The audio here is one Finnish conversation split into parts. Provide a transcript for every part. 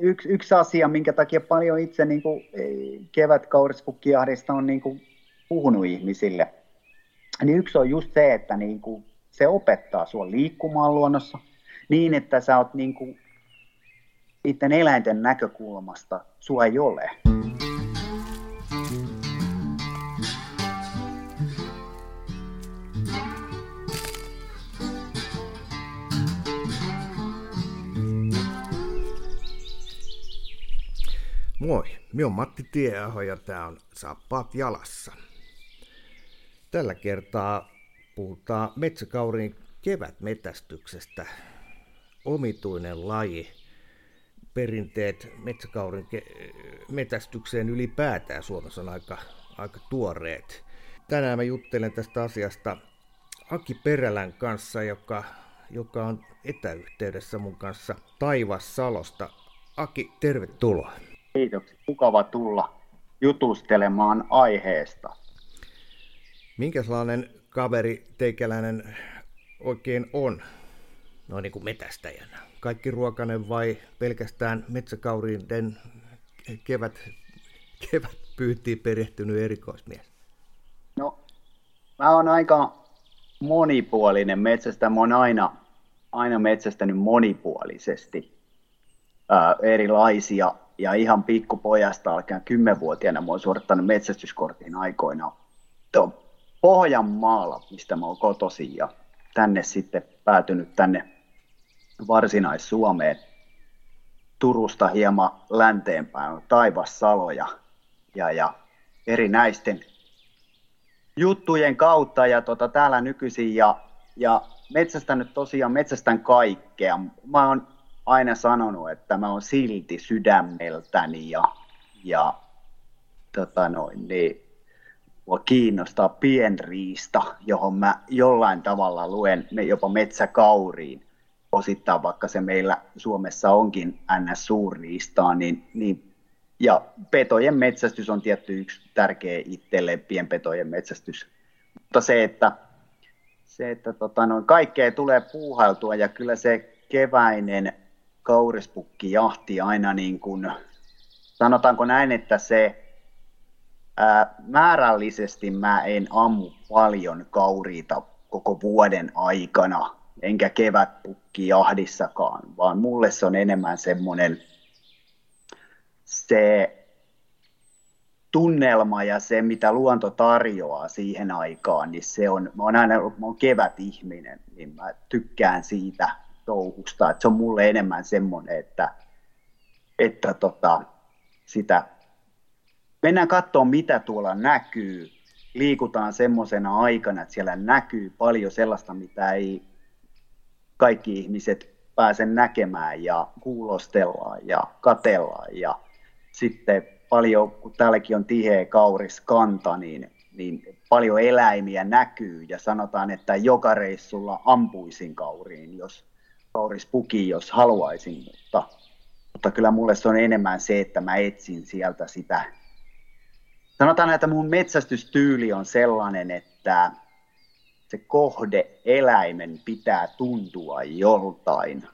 yksi, yksi asia, minkä takia paljon itse niin kuin, kevätkaurispukkijahdeista on niin kuin, puhunut ihmisille, niin yksi on just se, että niin kuin, se opettaa sinua liikkumaan luonnossa niin, että sä oot niin kuin, niiden eläinten näkökulmasta, sua ei ole. Moi, minä on Matti Tieaho ja tämä on Saappaat jalassa. Tällä kertaa puhutaan metsäkaurin kevätmetästyksestä. Omituinen laji. Perinteet metsäkaurin ke- metästykseen ylipäätään Suomessa on aika, aika tuoreet. Tänään mä juttelen tästä asiasta Aki Perälän kanssa, joka, joka on etäyhteydessä mun kanssa Taivassalosta. Aki, tervetuloa. Kiitoksia. Mukava tulla jutustelemaan aiheesta. Minkälainen kaveri teikäläinen oikein on noin niin kuin metästäjänä? Kaikki ruokainen vai pelkästään metsäkauriiden kevät, kevät pyytiin perehtynyt erikoismies? No, mä oon aika monipuolinen metsästä. Mä oon aina, aina metsästänyt monipuolisesti ää, erilaisia ja ihan pikkupojasta alkaen kymmenvuotiaana mä oon suorittanut metsästyskortin aikoina Pohjanmaalla, mistä mä oon kotoisin ja tänne sitten päätynyt tänne Varsinais-Suomeen Turusta hieman länteenpäin on Taivassalo ja, ja, ja erinäisten juttujen kautta ja tota, täällä nykyisin ja, ja metsästänyt tosiaan metsästän kaikkea. Mä oon aina sanonut, että mä oon silti sydämeltäni ja, ja tota noin, niin, mua kiinnostaa pienriista, johon mä jollain tavalla luen jopa metsäkauriin. Osittain vaikka se meillä Suomessa onkin ns. suurriistaa, niin, niin ja petojen metsästys on tietty yksi tärkeä itselle, pienpetojen metsästys. Mutta se, että, se, että tota, noin, kaikkea tulee puuhailtua ja kyllä se keväinen kaurispukki-jahti aina niin kuin, sanotaanko näin, että se ää, määrällisesti mä en ammu paljon kauriita koko vuoden aikana, enkä kevätpukkijahdissakaan, vaan mulle se on enemmän semmoinen se tunnelma ja se, mitä luonto tarjoaa siihen aikaan, niin se on, mä oon aina mä oon kevätihminen, niin mä tykkään siitä touhusta. Et se on mulle enemmän semmoinen, että, että tota, sitä mennään katsomaan, mitä tuolla näkyy. Liikutaan semmoisena aikana, että siellä näkyy paljon sellaista, mitä ei kaikki ihmiset pääse näkemään ja kuulostellaan ja katellaan. Ja sitten paljon, kun täälläkin on tiheä kauris kanta, niin, niin paljon eläimiä näkyy ja sanotaan, että joka reissulla ampuisin kauriin, jos kauris puki, jos haluaisin, mutta, mutta kyllä mulle se on enemmän se, että mä etsin sieltä sitä. Sanotaan, että mun metsästystyyli on sellainen, että se kohde eläimen pitää tuntua joltain.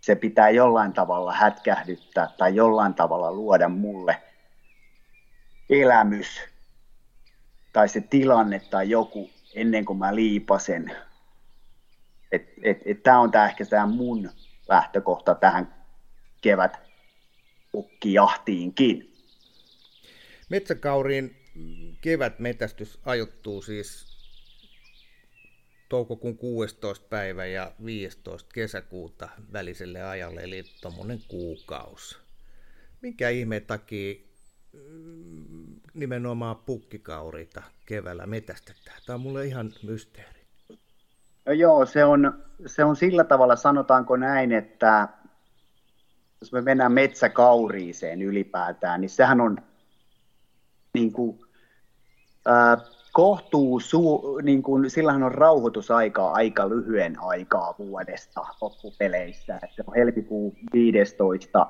Se pitää jollain tavalla hätkähdyttää tai jollain tavalla luoda mulle elämys tai se tilanne tai joku ennen kuin mä liipasen et, et, et tämä on tää ehkä tämä mun lähtökohta tähän kevät pukkijahtiinkin. Metsäkauriin kevätmetästys ajoittuu siis toukokuun 16. päivä ja 15. kesäkuuta väliselle ajalle, eli tuommoinen kuukausi. Minkä ihmeen takia mm, nimenomaan pukkikaurita keväällä metästetään? Tämä on mulle ihan mysteeri. No joo, se on, se on sillä tavalla, sanotaanko näin, että jos me mennään metsäkauriiseen ylipäätään, niin sehän on niin kuin, äh, kohtuu, su, niin kuin, sillähän on rauhoitusaika aika lyhyen aikaa vuodesta loppupeleissä. Että on helmikuu 15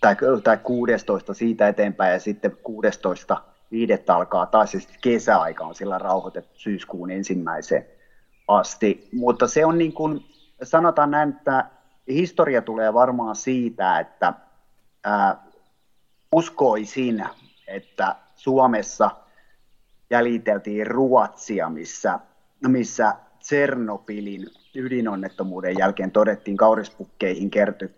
tai, tai 16 siitä eteenpäin ja sitten 16 viidettä alkaa taas ja sitten kesäaika on sillä rauhoitettu syyskuun ensimmäiseen asti. Mutta se on niin kuin, sanotaan näin, että historia tulee varmaan siitä, että ää, uskoisin, että Suomessa jäljiteltiin Ruotsia, missä, missä Tsernopilin ydinonnettomuuden jälkeen todettiin kaurispukkeihin kerty,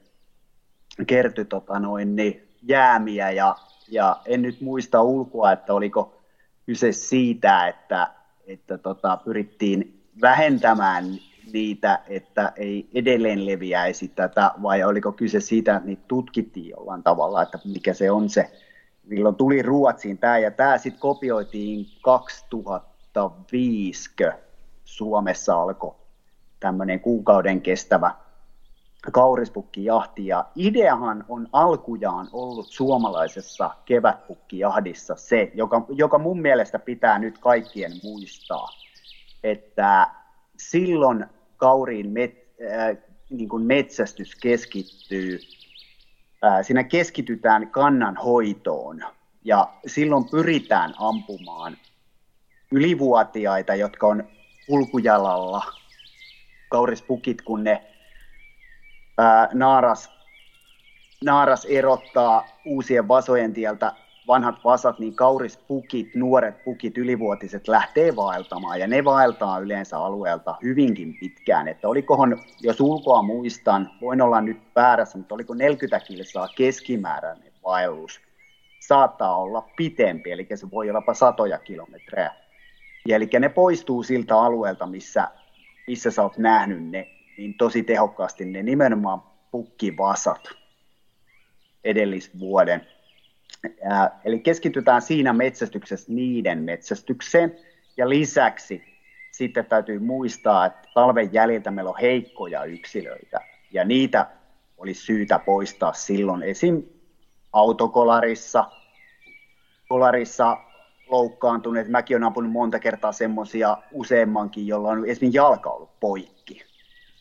kerty tota noin, niin jäämiä ja, ja en nyt muista ulkoa, että oliko kyse siitä, että, että tota, pyrittiin vähentämään niitä, että ei edelleen leviäisi tätä, vai oliko kyse siitä, että niitä tutkittiin jollain tavalla, että mikä se on se, milloin tuli Ruotsiin tämä, ja tämä sitten kopioitiin 2005, Suomessa alkoi tämmöinen kuukauden kestävä kaurispukkijahti, ja ideahan on alkujaan ollut suomalaisessa kevätpukkijahdissa se, joka, joka mun mielestä pitää nyt kaikkien muistaa, että silloin kauriin met, äh, niin kuin metsästys keskittyy, äh, siinä keskitytään kannan hoitoon ja silloin pyritään ampumaan ylivuotiaita, jotka on ulkujalalla, kaurispukit, kun ne äh, naaras, naaras erottaa uusien vasojen tieltä vanhat vasat, niin kaurispukit, nuoret pukit, ylivuotiset lähtee vaeltamaan ja ne vaeltaa yleensä alueelta hyvinkin pitkään. Että olikohan, jos ulkoa muistan, voin olla nyt väärässä, mutta oliko 40 kilsaa keskimääräinen vaellus. Saattaa olla pitempi, eli se voi olla jopa satoja kilometrejä. Ja eli ne poistuu siltä alueelta, missä, missä sä oot nähnyt ne, niin tosi tehokkaasti ne nimenomaan pukkivasat edellisvuoden Eli keskitytään siinä metsästyksessä niiden metsästykseen. Ja lisäksi sitten täytyy muistaa, että talven jäljiltä meillä on heikkoja yksilöitä. Ja niitä olisi syytä poistaa silloin esim. autokolarissa, kolarissa loukkaantuneet. Mäkin olen ampunut monta kertaa semmoisia useammankin, jolla on esimerkiksi jalka ollut poikki.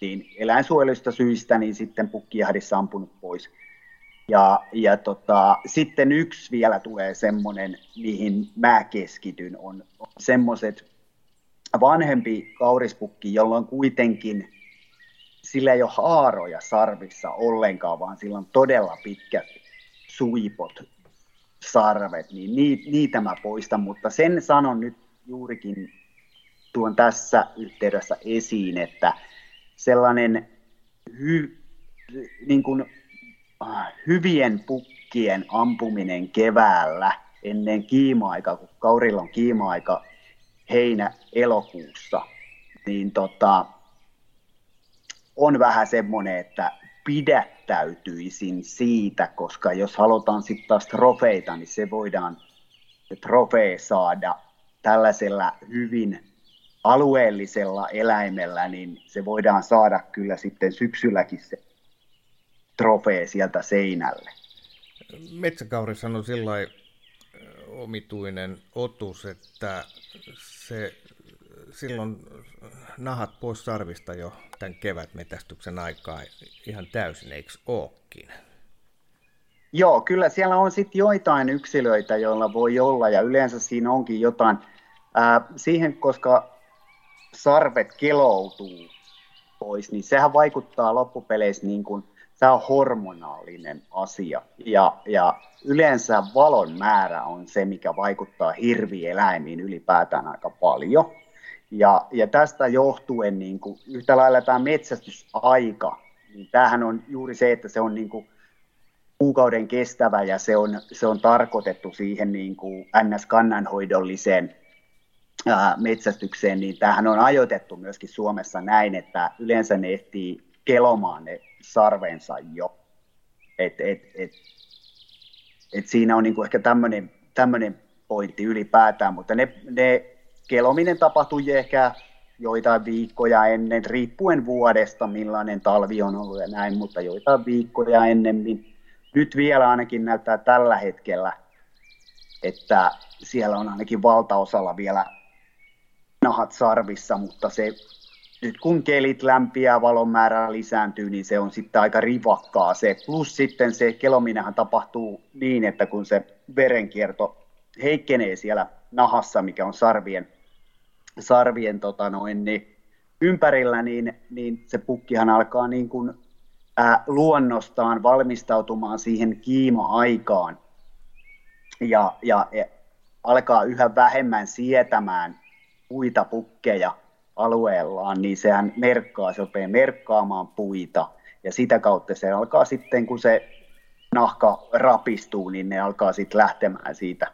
Niin eläinsuojelusta syistä niin sitten pukkijahdissa ampunut pois ja, ja tota, sitten yksi vielä tulee semmoinen, mihin mä keskityn, on, on semmoiset vanhempi kaurispukki, jolla on kuitenkin, sillä ei ole haaroja sarvissa ollenkaan, vaan sillä on todella pitkät suipot, sarvet, niin niitä mä poistan, mutta sen sanon nyt juurikin tuon tässä yhteydessä esiin, että sellainen hy, niin kuin hyvien pukkien ampuminen keväällä ennen kiima-aikaa, kun kaurilla on kiima-aika heinä-elokuussa, niin tota, on vähän semmoinen, että pidättäytyisin siitä, koska jos halutaan sitten taas trofeita, niin se voidaan se trofee saada tällaisella hyvin alueellisella eläimellä, niin se voidaan saada kyllä sitten syksylläkin se trofee sieltä seinälle. Metsäkauri sanoi sillä omituinen otus, että se silloin nahat pois sarvista jo tämän kevätmetästyksen aikaa ihan täysin, eikö ookin? Joo, kyllä siellä on sitten joitain yksilöitä, joilla voi olla, ja yleensä siinä onkin jotain. Ää, siihen, koska sarvet keloutuu pois, niin sehän vaikuttaa loppupeleissä niin kuin tämä on hormonaalinen asia. Ja, ja yleensä valon määrä on se, mikä vaikuttaa hirvieläimiin ylipäätään aika paljon. Ja, ja tästä johtuen niin kuin, yhtä lailla tämä metsästysaika, niin tämähän on juuri se, että se on niin kuin, kuukauden kestävä ja se on, se on tarkoitettu siihen niin kuin NS-kannanhoidolliseen ää, metsästykseen, niin tämähän on ajoitettu myöskin Suomessa näin, että yleensä ne ehtii kelomaan ne sarvensa jo. Et, et, et, et siinä on niinku ehkä tämmöinen pointti ylipäätään, mutta ne, ne kelominen tapahtui ehkä joitain viikkoja ennen, riippuen vuodesta, millainen talvi on ollut ja näin, mutta joitain viikkoja ennemmin. Nyt vielä ainakin näyttää tällä hetkellä, että siellä on ainakin valtaosalla vielä nahat sarvissa, mutta se nyt kun kelit lämpiää, valon määrä lisääntyy, niin se on sitten aika rivakkaa se. Plus sitten se kelominenhan tapahtuu niin, että kun se verenkierto heikkenee siellä nahassa, mikä on sarvien, sarvien tota noin, niin ympärillä, niin, niin se pukkihan alkaa niin kuin ää, luonnostaan valmistautumaan siihen kiima-aikaan ja, ja, ja alkaa yhä vähemmän sietämään puita pukkeja alueellaan, niin sehän merkkaa, se rupeaa merkkaamaan puita ja sitä kautta se alkaa sitten, kun se nahka rapistuu, niin ne alkaa sitten lähtemään siitä.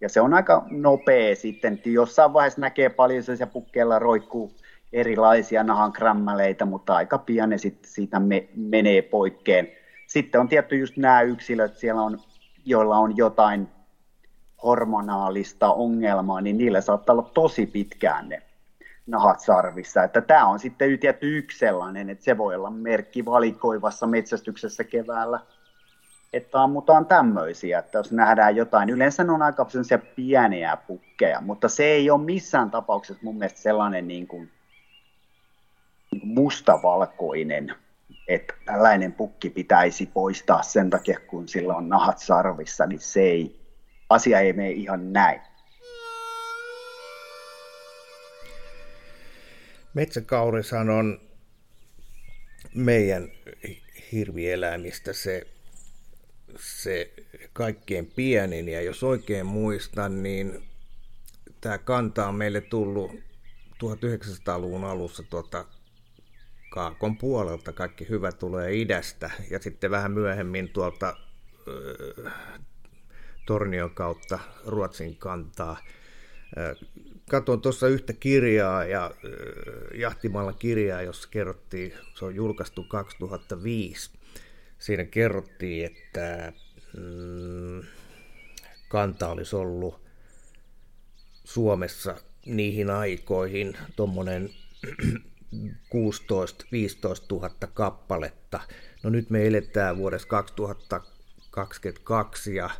Ja se on aika nopea sitten, jossain vaiheessa näkee paljon se pukkeella roikkuu erilaisia nahan krämmäleitä, mutta aika pian ne sitten siitä me, menee poikkeen. Sitten on tietty just nämä yksilöt, siellä on, joilla on jotain hormonaalista ongelmaa, niin niillä saattaa olla tosi pitkään ne nahat sarvissa. Että tämä on sitten tietty yksi sellainen, että se voi olla merkki valikoivassa metsästyksessä keväällä, että ammutaan tämmöisiä, että jos nähdään jotain, yleensä ne on aika sellaisia pieniä pukkeja, mutta se ei ole missään tapauksessa mun mielestä sellainen niin kuin, niin kuin mustavalkoinen, että tällainen pukki pitäisi poistaa sen takia, kun sillä on nahat sarvissa, niin se ei, asia ei mene ihan näin. Metsäkaurishan on meidän hirvieläimistä se, se kaikkein pienin, ja jos oikein muistan, niin tämä kanta on meille tullut 1900-luvun alussa tuota Kaakon puolelta, kaikki hyvä tulee idästä, ja sitten vähän myöhemmin tuolta äh, Tornion kautta Ruotsin kantaa katsoin tuossa yhtä kirjaa ja jahtimalla kirjaa, jossa kerrottiin, se on julkaistu 2005. Siinä kerrottiin, että mm, kanta olisi ollut Suomessa niihin aikoihin tuommoinen 16-15 000 kappaletta. No nyt me eletään vuodessa 2022 ja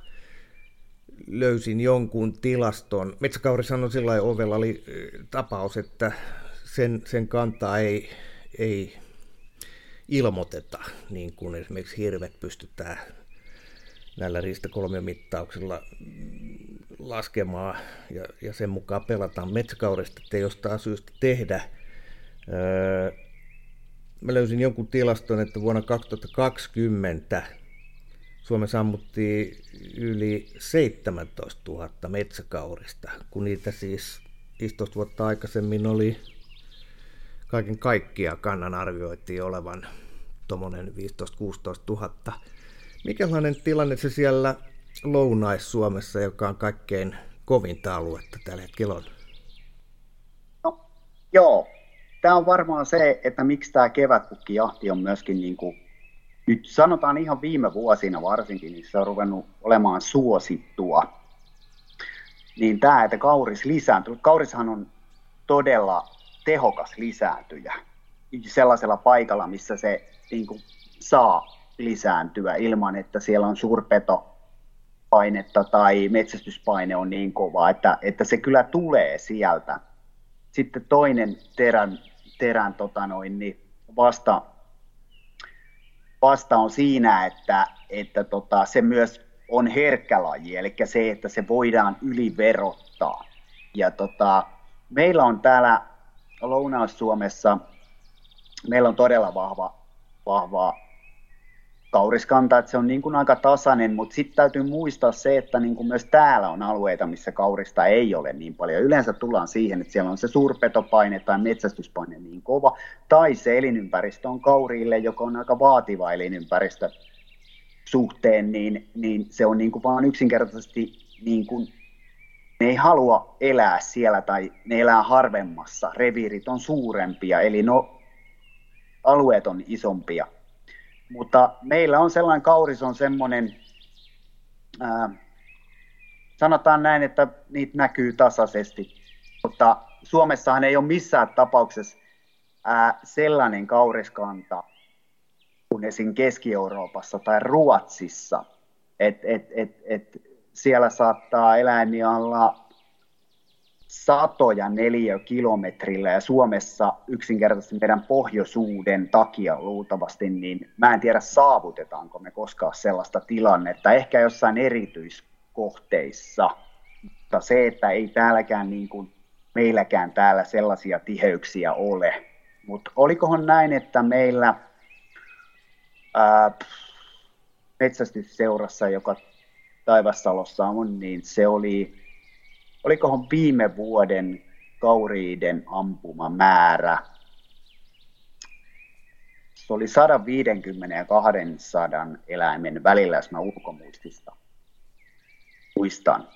löysin jonkun tilaston. Metsäkauri sanoi sillä ovella oli tapaus, että sen, sen kantaa ei, ei ilmoiteta, niin kuin esimerkiksi hirvet pystytään näillä riistakolmiomittauksilla laskemaan ja, ja sen mukaan pelataan metsäkaurista, että jostain syystä tehdä. Öö, mä löysin jonkun tilaston, että vuonna 2020 Suomessa ammuttiin yli 17 000 metsäkaurista, kun niitä siis 15 vuotta aikaisemmin oli kaiken kaikkia kannan arvioitiin olevan tuommoinen 15-16 000. Mikälainen tilanne se siellä Lounais-Suomessa, joka on kaikkein kovinta aluetta tällä hetkellä on? No, joo, tämä on varmaan se, että miksi tämä kevätpukkijahti on myöskin niin kuin nyt sanotaan ihan viime vuosina varsinkin, niin se on ruvennut olemaan suosittua. Niin tämä, että kauris lisääntyy. Kaurishan on todella tehokas lisääntyjä sellaisella paikalla, missä se niin kuin, saa lisääntyä ilman, että siellä on suurpeto painetta tai metsästyspaine on niin kova, että, että se kyllä tulee sieltä. Sitten toinen terän, terän tota noin, niin vasta vasta on siinä, että, että tota, se myös on herkkä laji, eli se, että se voidaan yliverottaa. Ja tota, meillä on täällä Lounais-Suomessa, meillä on todella vahva, vahva kauriskanta, että se on niin kuin aika tasainen, mutta sitten täytyy muistaa se, että niin kuin myös täällä on alueita, missä kaurista ei ole niin paljon. Yleensä tullaan siihen, että siellä on se suurpetopaine tai metsästyspaine niin kova, tai se elinympäristö on kauriille, joka on aika vaativa elinympäristö suhteen, niin, niin se on niin kuin vaan yksinkertaisesti niin kuin ne ei halua elää siellä tai ne elää harvemmassa, reviirit on suurempia, eli no, alueet on isompia. Mutta meillä on sellainen kauris on semmoinen, ää, sanotaan näin, että niitä näkyy tasaisesti, mutta Suomessahan ei ole missään tapauksessa ää, sellainen kauriskanta kuin esim. Keski-Euroopassa tai Ruotsissa, että et, et, et siellä saattaa eläimiä olla satoja neliökilometrillä ja Suomessa yksinkertaisesti meidän pohjoisuuden takia luultavasti, niin mä en tiedä saavutetaanko me koskaan sellaista tilannetta, ehkä jossain erityiskohteissa, mutta se, että ei täälläkään niin kuin meilläkään täällä sellaisia tiheyksiä ole. Mutta olikohan näin, että meillä ää, metsästysseurassa, joka Taivassalossa on, niin se oli, olikohan viime vuoden kauriiden ampuma määrä. Se oli 150 ja 200 eläimen välillä, jos mä ulkomuistista muistan.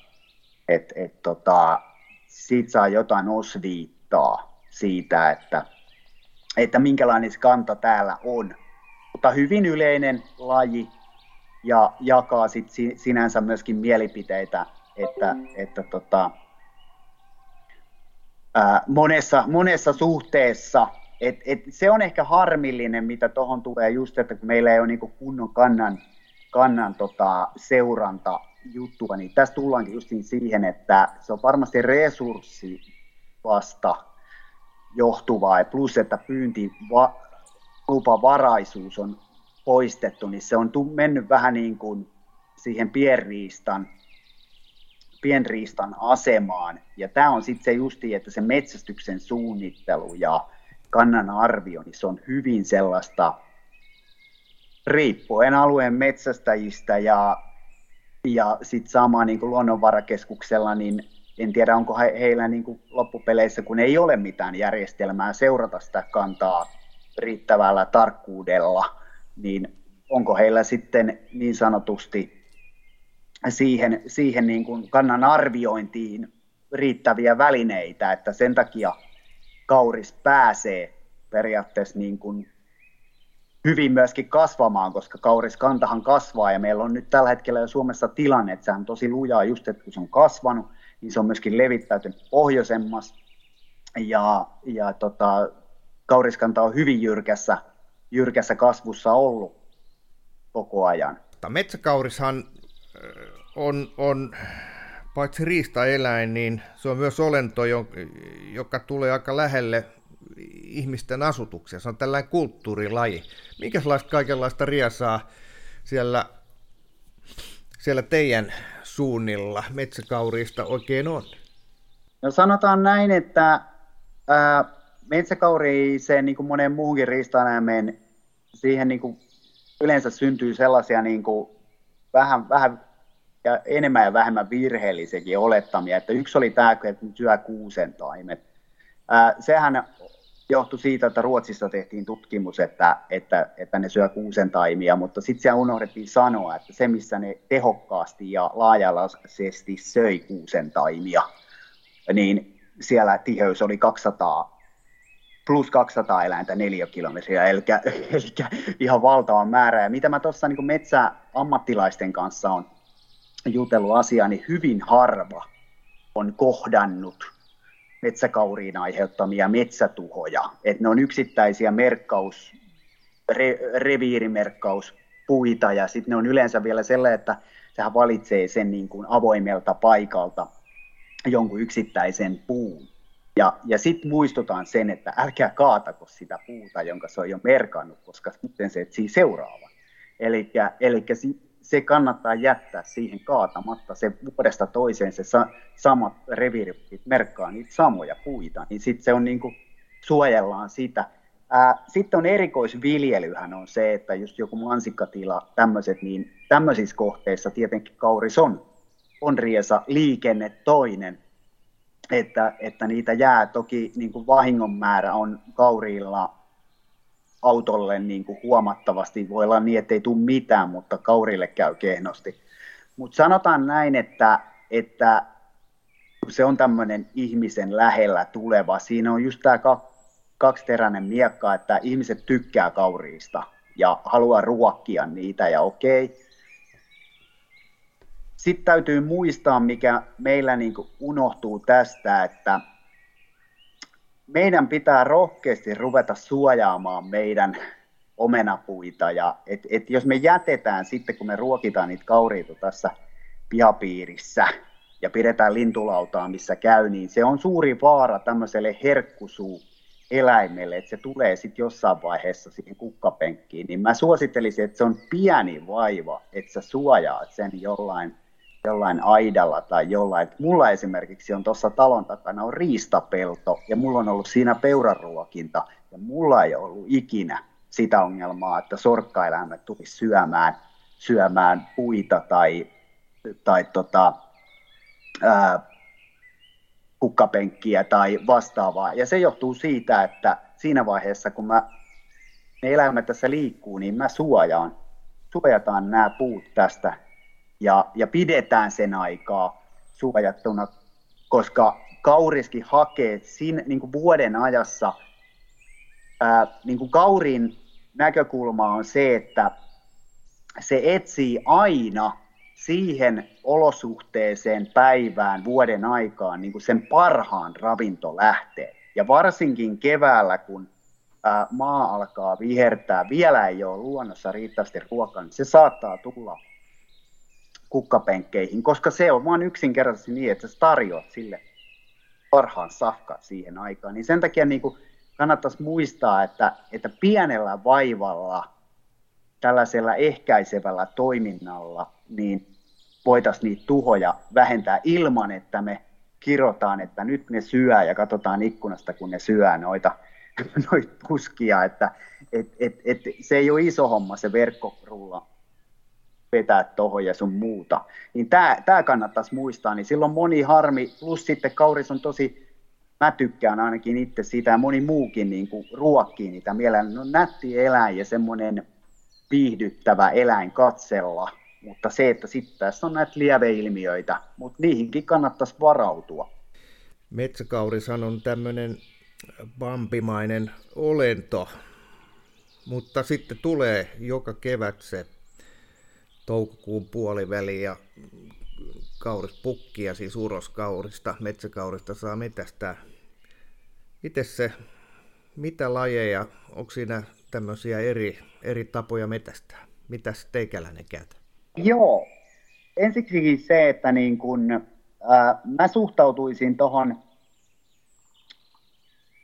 Et, et tota, siitä saa jotain osviittaa siitä, että, että minkälainen kanta täällä on. Mutta hyvin yleinen laji ja jakaa sit sinänsä myöskin mielipiteitä, että, että tota, ää, monessa, monessa suhteessa et, et se on ehkä harmillinen, mitä tuohon tulee just, että kun meillä ei ole niinku kunnon kannan, kannan tota, seuranta juttua, niin tässä tullaankin just siihen, että se on varmasti resurssi vasta johtuvaa, plus että pyynti va, lupavaraisuus on poistettu, niin se on mennyt vähän niin kuin siihen pienriistan, pienriistan asemaan. Ja tämä on sitten se justi, että se metsästyksen suunnittelu ja kannan arvio, niin se on hyvin sellaista riippuen alueen metsästäjistä ja, ja sitten sama niin kuin luonnonvarakeskuksella, niin en tiedä onko he, heillä niin kuin loppupeleissä, kun ei ole mitään järjestelmää seurata sitä kantaa riittävällä tarkkuudella, niin onko heillä sitten niin sanotusti siihen, siihen niin kuin kannan arviointiin riittäviä välineitä, että sen takia kauris pääsee periaatteessa niin kuin hyvin myöskin kasvamaan, koska kauriskantahan kasvaa ja meillä on nyt tällä hetkellä jo Suomessa tilanne, että se on tosi lujaa just, että kun se on kasvanut, niin se on myöskin levittäytynyt pohjoisemmassa ja, ja tota, kauriskanta on hyvin jyrkässä, jyrkässä kasvussa ollut koko ajan. Metsäkaurishan on, on paitsi riistaeläin, niin se on myös olento, joka tulee aika lähelle ihmisten asutuksia. Se on tällainen kulttuurilaji. Minkälaista kaikenlaista riesaa siellä, siellä teidän suunnilla metsäkauriista oikein on? No sanotaan näin, että ää, metsäkauriiseen niin kuin monen muuhunkin riistaeläimeen, siihen niin kuin yleensä syntyy sellaisia niin kuin vähän, vähän ja enemmän ja vähemmän virheellisiäkin olettamia, että yksi oli tämä, että syö kuusen taimet. Sehän johtui siitä, että Ruotsissa tehtiin tutkimus, että, että, että ne syö kuusen taimia, mutta sitten siellä unohdettiin sanoa, että se, missä ne tehokkaasti ja laajalaisesti söi kuusen taimia, niin siellä tiheys oli 200 plus 200 eläintä neliökilometriä, eli, eli ihan valtava määrä. Ja mitä mä tuossa niin metsäammattilaisten kanssa on jutellut asiaa, niin hyvin harva on kohdannut metsäkauriin aiheuttamia metsätuhoja. Et ne on yksittäisiä merkkaus, re, reviirimerkkauspuita ja sitten ne on yleensä vielä sellainen, että sehän valitsee sen niin kuin avoimelta paikalta jonkun yksittäisen puun. Ja, ja sitten muistutaan sen, että älkää kaatako sitä puuta, jonka se on jo merkannut, koska sitten se etsii seuraava. Eli se kannattaa jättää siihen kaatamatta. Se vuodesta toiseen se sa- samat reviirit merkkaa niitä samoja puita, niin sitten se on niin kuin, suojellaan sitä. Sitten on erikoisviljelyhän on se, että just joku mansikkatila, tämmöiset, niin tämmöisissä kohteissa tietenkin kauris on, on riesa liikenne toinen, että, että niitä jää. Toki niin kuin vahingon määrä on kauriilla autolle niin kuin huomattavasti. Voi olla niin, että ei tule mitään, mutta kaurille käy kehnosti. Mutta sanotaan näin, että, että se on tämmöinen ihmisen lähellä tuleva. Siinä on just tämä kaksiteräinen miekka, että ihmiset tykkää kauriista ja haluaa ruokkia niitä ja okei. Sitten täytyy muistaa, mikä meillä niin unohtuu tästä, että meidän pitää rohkeasti ruveta suojaamaan meidän omenapuita. Ja et, et jos me jätetään sitten, kun me ruokitaan niitä kauriita tässä pihapiirissä ja pidetään lintulautaa, missä käy, niin se on suuri vaara tämmöiselle herkkusuu eläimelle, että se tulee sitten jossain vaiheessa siihen kukkapenkkiin, niin mä suosittelisin, että se on pieni vaiva, että sä suojaat sen jollain jollain aidalla tai jollain. Mulla esimerkiksi on tuossa talon takana on riistapelto ja mulla on ollut siinä peuraruokinta ja mulla ei ollut ikinä sitä ongelmaa, että sorkkaeläimet tulisi syömään, syömään puita tai, tai tota, ää, kukkapenkkiä tai vastaavaa. Ja se johtuu siitä, että siinä vaiheessa, kun mä, ne eläimet tässä liikkuu, niin mä suojaan, suojataan nämä puut tästä ja, ja pidetään sen aikaa suojattuna, koska kauriskin hakee siinä, niin kuin vuoden ajassa, ää, niin kuin kaurin näkökulma on se, että se etsii aina siihen olosuhteeseen päivään, vuoden aikaan niin kuin sen parhaan ravintolähteen. Ja varsinkin keväällä, kun ää, maa alkaa vihertää, vielä ei ole luonnossa riittävästi ruokaa, niin se saattaa tulla kukkapenkkeihin, koska se on vain yksinkertaisesti niin, että sä tarjoat sille parhaan safkan siihen aikaan. Niin sen takia niin kuin kannattaisi muistaa, että, että pienellä vaivalla, tällaisella ehkäisevällä toiminnalla, niin voitaisiin niitä tuhoja vähentää ilman, että me kirotaan, että nyt ne syö ja katsotaan ikkunasta, kun ne syö noita, noita puskia, että et, et, et, se ei ole iso homma se verkkorulla vetää tuohon ja sun muuta. Niin tämä kannattaisi muistaa, niin silloin moni harmi, plus sitten kauris on tosi, mä tykkään ainakin itse siitä ja moni muukin niin kuin ruokkii niitä mielellä. No nätti eläin ja semmoinen viihdyttävä eläin katsella, mutta se, että sitten tässä on näitä lieveilmiöitä, mutta niihinkin kannattaisi varautua. Metsäkauris on tämmöinen vampimainen olento, mutta sitten tulee joka kevät se toukokuun puoliväli ja kaurispukkia, siis uroskaurista, metsäkaurista saa metästää. Miten se, mitä lajeja, onko siinä tämmöisiä eri, eri tapoja metästää? Mitäs teikäläinen käytä? Joo, ensiksi se, että niin kun, ää, mä suhtautuisin tuohon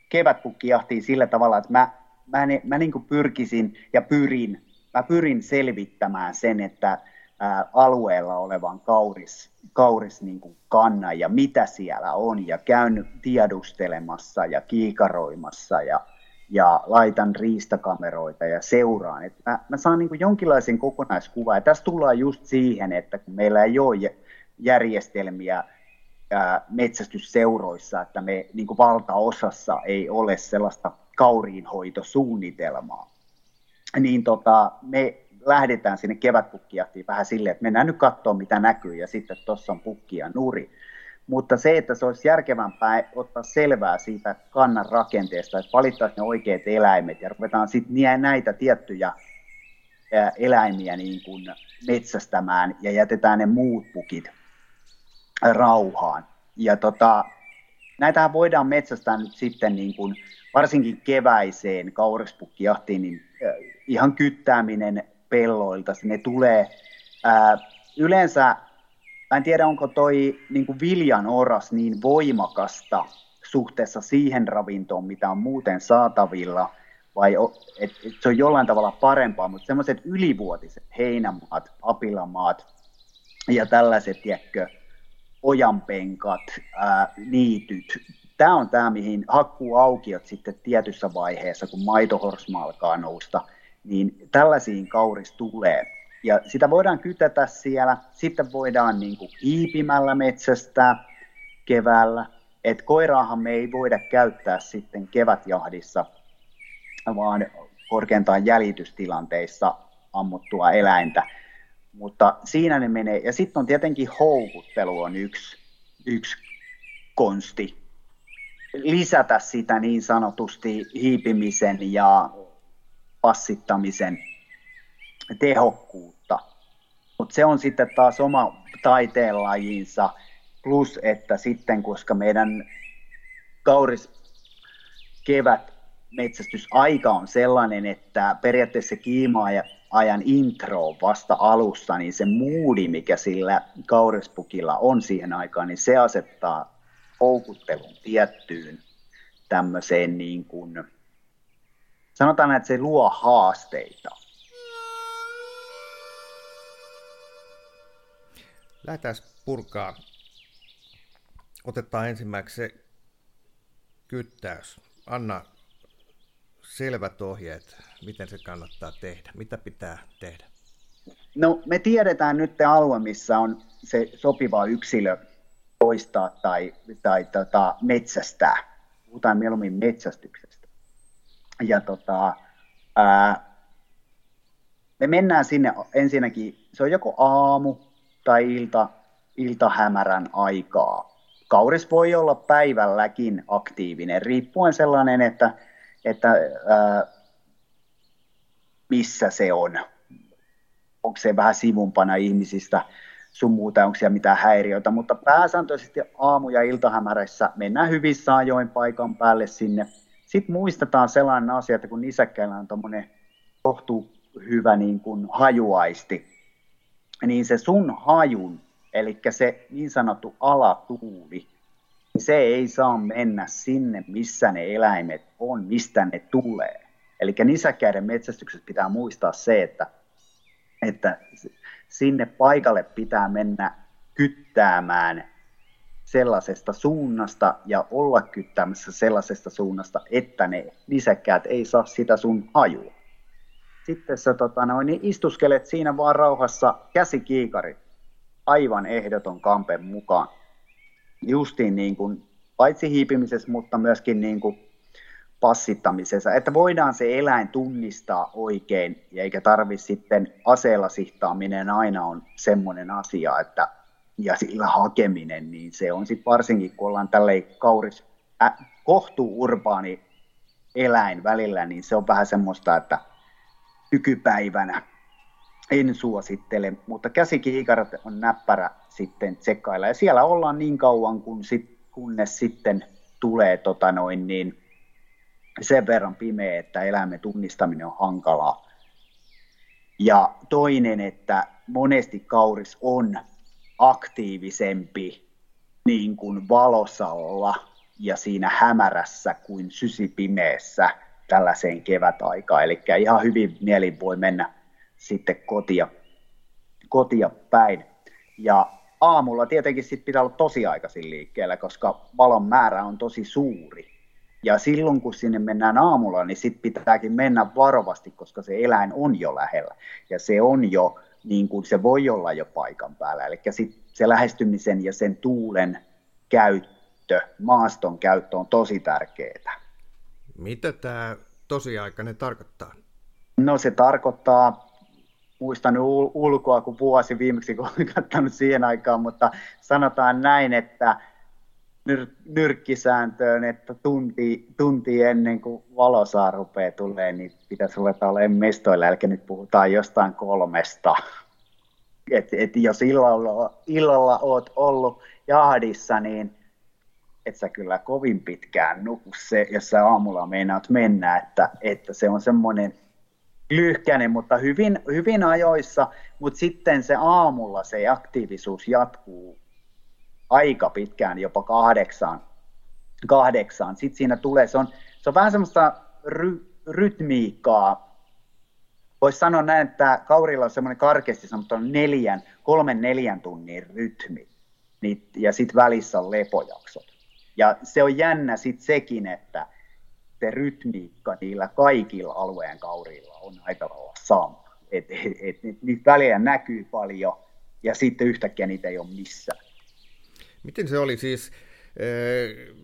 kevätpukkijahtiin sillä tavalla, että mä, mä, mä niin pyrkisin ja pyrin mä pyrin selvittämään sen, että ää, alueella olevan kauris, kauris niin kuin kannan ja mitä siellä on. Ja käyn tiedustelemassa ja kiikaroimassa ja, ja laitan riistakameroita ja seuraan. Et mä, mä saan niin kuin jonkinlaisen kokonaiskuvan. Ja tässä tullaan just siihen, että kun meillä ei ole järjestelmiä ää, metsästysseuroissa, että me niin kuin valtaosassa ei ole sellaista kauriinhoitosuunnitelmaa niin tota, me lähdetään sinne kevätpukkijahtiin vähän silleen, että mennään nyt katsoa mitä näkyy ja sitten tuossa on pukki ja nuri. Mutta se, että se olisi järkevämpää ottaa selvää siitä kannan rakenteesta, että valittaisiin ne oikeat eläimet ja ruvetaan sitten näitä tiettyjä eläimiä niin kuin metsästämään ja jätetään ne muut pukit rauhaan. Ja tota, näitähän voidaan metsästää nyt sitten niin kuin, varsinkin keväiseen kaurispunkkijahtiin, niin ihan kyttääminen pelloilta, ne tulee. Ää, yleensä, en tiedä onko toi niin kuin viljan oras niin voimakasta suhteessa siihen ravintoon, mitä on muuten saatavilla, vai et, et se on jollain tavalla parempaa, mutta semmoiset ylivuotiset heinämaat, apilamaat ja tällaiset, tiedätkö, ojanpenkat, ää, niityt, tämä on tämä, mihin hakkuuaukiot sitten tietyssä vaiheessa, kun maitohorsma alkaa nousta, niin tällaisiin kauris tulee. Ja sitä voidaan kytätä siellä, sitten voidaan niin kuin hiipimällä metsästää keväällä, että koiraahan me ei voida käyttää sitten kevätjahdissa, vaan korkeintaan jäljitystilanteissa ammuttua eläintä. Mutta siinä ne menee. Ja sitten on tietenkin houkuttelu on yksi, yksi konsti, lisätä sitä niin sanotusti hiipimisen ja passittamisen tehokkuutta. Mutta se on sitten taas oma taiteenlajinsa, plus että sitten, koska meidän kauris kevät metsästysaika on sellainen, että periaatteessa kiimaa ajan intro vasta alussa, niin se moodi, mikä sillä kaurispukilla on siihen aikaan, niin se asettaa houkuttelun tiettyyn tämmöiseen niin kuin, sanotaan, että se luo haasteita. Lähdetään purkaa. Otetaan ensimmäiseksi se kyttäys. Anna selvät ohjeet, miten se kannattaa tehdä? Mitä pitää tehdä? No me tiedetään nyt alue, missä on se sopiva yksilö poistaa tai, tai tota, metsästää. Puhutaan mieluummin metsästyksestä. Ja tota, ää, me mennään sinne ensinnäkin, se on joko aamu tai ilta, iltahämärän aikaa. Kauris voi olla päivälläkin aktiivinen, riippuen sellainen, että, että ää, missä se on. Onko se vähän sivumpana ihmisistä sun muuta, onko siellä mitään häiriöitä, mutta pääsääntöisesti aamu- ja iltahämärässä mennään hyvissä ajoin paikan päälle sinne. Sitten muistetaan sellainen asia, että kun nisäkkäillä on tuommoinen kohtuu hyvä niin kuin hajuaisti, niin se sun hajun, eli se niin sanottu alatuuli, niin se ei saa mennä sinne, missä ne eläimet on, mistä ne tulee. Eli nisäkkäiden metsästyksessä pitää muistaa se, että, että sinne paikalle pitää mennä kyttäämään sellaisesta suunnasta ja olla kyttäämässä sellaisesta suunnasta, että ne nisäkkäät ei saa sitä sun hajua. Sitten sä tota, noin, niin istuskelet siinä vaan rauhassa käsikiikari, aivan ehdoton kampen mukaan. Justiin niin kuin, paitsi hiipimisessä, mutta myöskin niin kuin passittamisessa, että voidaan se eläin tunnistaa oikein, eikä tarvi sitten aseella sihtaaminen aina on semmoinen asia, että ja sillä hakeminen, niin se on sitten varsinkin, kun ollaan tälleen kauris, äh, kohtuu urbaani eläin välillä, niin se on vähän semmoista, että nykypäivänä en suosittele, mutta käsikiikarat on näppärä sitten tsekkailla. Ja siellä ollaan niin kauan, kun sit, kunnes sitten tulee tota noin, niin sen verran pimeä, että eläimen tunnistaminen on hankalaa. Ja toinen, että monesti kauris on aktiivisempi niin kuin valosalla ja siinä hämärässä kuin sysipimeessä tällaiseen kevätaikaan. Eli ihan hyvin mielin voi mennä sitten kotia, kotia päin. Ja aamulla tietenkin sit pitää olla tosi aikaisin liikkeellä, koska valon määrä on tosi suuri. Ja silloin kun sinne mennään aamulla, niin sitten pitääkin mennä varovasti, koska se eläin on jo lähellä. Ja se on jo, niin kuin se voi olla jo paikan päällä. Eli sit se lähestymisen ja sen tuulen käyttö, maaston käyttö on tosi tärkeää. Mitä tämä tosiaikainen tarkoittaa? No se tarkoittaa, muistan ulkoa kuin vuosi viimeksi, kun olen katsonut siihen aikaan, mutta sanotaan näin, että nyr- nyrkkisääntöön, että tunti, tunti ennen kuin valosaa rupeaa tulee, niin pitäisi ruveta olemaan mestoilla, eli nyt puhutaan jostain kolmesta. Et, et jos illalla, illalla oot ollut jahdissa, niin et sä kyllä kovin pitkään nuku se, jos sä aamulla meinaat mennä, että, että se on semmoinen lyhkäinen, mutta hyvin, hyvin ajoissa, mutta sitten se aamulla se aktiivisuus jatkuu aika pitkään, jopa kahdeksaan. kahdeksaan. Sitten siinä tulee, se on, se on vähän semmoista ry, rytmiikkaa. Voisi sanoa näin, että kaurilla on semmoinen karkeasti sanottu neljän, kolmen neljän tunnin rytmi. Niin, ja sitten välissä on lepojaksot. Ja se on jännä sitten sekin, että se rytmiikka niillä kaikilla alueen kaurilla on aika lailla sama. Et, et, et, niitä välejä näkyy paljon ja sitten yhtäkkiä niitä ei ole missään. Miten se oli siis äh,